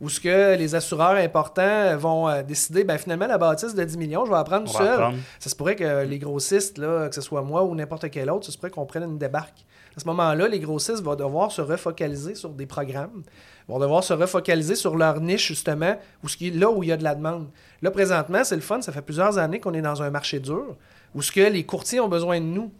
où ce que les assureurs importants vont euh, décider, ben finalement, la bâtisse de 10 millions, je vais la prendre On tout seul. Ça se pourrait que les grossistes, là, que ce soit moi ou n'importe quel autre, ça se pourrait qu'on prenne une débarque. À ce moment-là, les grossistes vont devoir se refocaliser sur des programmes, vont devoir se refocaliser sur leur niche, justement, où ce qui est là où il y a de la demande. Là, présentement, c'est le fun, ça fait plusieurs années qu'on est dans un marché dur, où ce que les courtiers ont besoin de nous.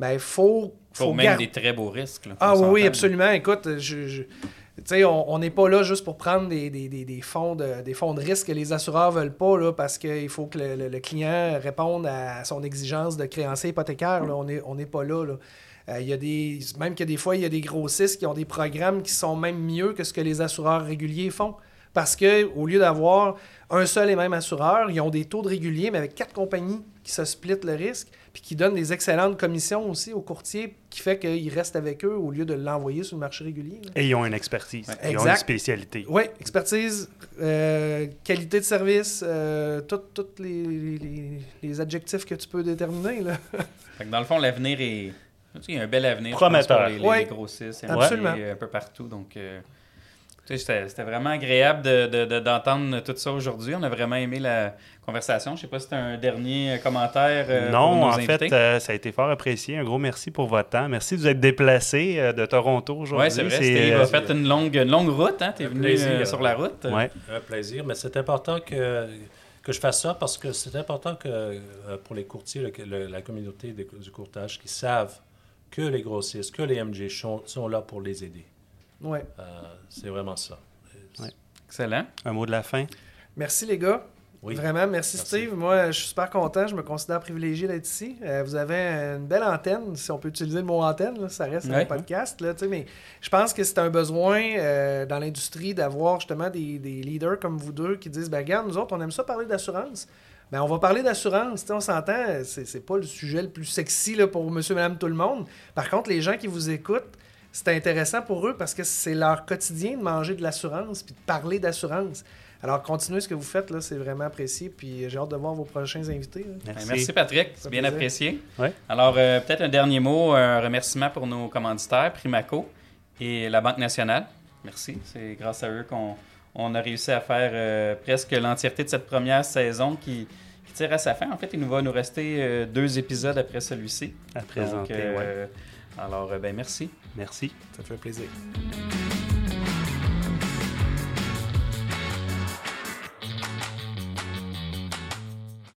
Ben, il faut, faut Pour même des très beaux risques. là, faut ah oui, absolument. Écoute, je, je- tu sais, on n'est pas là juste pour prendre des, des, des, des fonds de, des fonds de risque que les assureurs veulent pas là, parce qu'il faut que le, le- le client réponde à son exigence de créancier hypothécaire. là. On n'est on n'est pas là. là. Euh, il y a des, même que des fois, il y a des grossistes qui ont des programmes qui sont même mieux que ce que les assureurs réguliers font. Parce que au lieu d'avoir un seul et même assureur, ils ont des taux de réguliers, mais avec quatre compagnies qui se splitent le risque, puis qui donnent des excellentes commissions aussi aux courtiers, qui fait qu'ils restent avec eux au lieu de l'envoyer sur le marché régulier. là. Et ils ont une expertise. Ouais. Ils ont une spécialité. Oui, expertise, euh, qualité de service, euh, tous les, les- les adjectifs que tu peux déterminer. Là. Fait que dans le fond, l'avenir est. tu Il y a un bel avenir je Prometteur. pense, pour les, Ouais. les grossistes. Il y en a Absolument. Un peu partout. Donc, euh, tu c'était vraiment agréable de- de- de- d'entendre tout ça aujourd'hui. On a vraiment aimé la conversation. Je sais pas si tu as un dernier commentaire. euh, pour non, nos en invités. fait, euh, ça a été fort apprécié. Un gros merci pour votre temps. Merci de vous être déplacé euh, de Toronto aujourd'hui. Oui, c'est vrai. C'est, Steve euh, a fait une longue, une longue route. Hein? Tu es Un venu plaisir. euh, sur la route. ouais. Un plaisir, mais c'est important que, que je fasse ça parce que c'est important que euh, pour les courtiers, le- le- la communauté des- du courtage, qui savent que les grossistes, que les MG sont, sont là pour les aider. Ouais. Euh, c'est vraiment ça. Ouais. Excellent. Un mot de la fin? Merci les gars. Oui. Vraiment, merci, Merci. Steve. Moi, je suis super content. Je me considère privilégié d'être ici. Euh, vous avez une belle antenne, si on peut utiliser le mot antenne. là, ça reste un podcast. Là, mais je pense que c'est un besoin euh, dans l'industrie d'avoir justement des, des leaders comme vous deux qui disent ben, Regarde, nous autres, on aime ça parler d'assurance. Ben, on va parler d'assurance. On s'entend, c'est pas le sujet le plus sexy là, pour monsieur, madame, tout le monde. Par contre, les gens qui vous écoutent, c'est intéressant pour eux parce que c'est leur quotidien de manger de l'assurance puis de parler d'assurance. Alors, continuez ce que vous faites, là, c'est vraiment apprécié. Puis j'ai hâte de voir vos prochains invités. là. Merci. Merci, Patrick, c'est bien plaisir. apprécié. Ouais. Alors, euh, peut-être un dernier mot, un remerciement pour nos commanditaires, Primaco et la Banque nationale. Merci. C'est grâce à eux qu'on on a réussi à faire euh, presque l'entièreté de cette première saison qui, qui tire à sa fin. En fait, il nous va nous rester euh, deux épisodes après celui-ci. À Donc, présenter, ouais. euh, Alors, ben merci. Merci. Ça fait plaisir.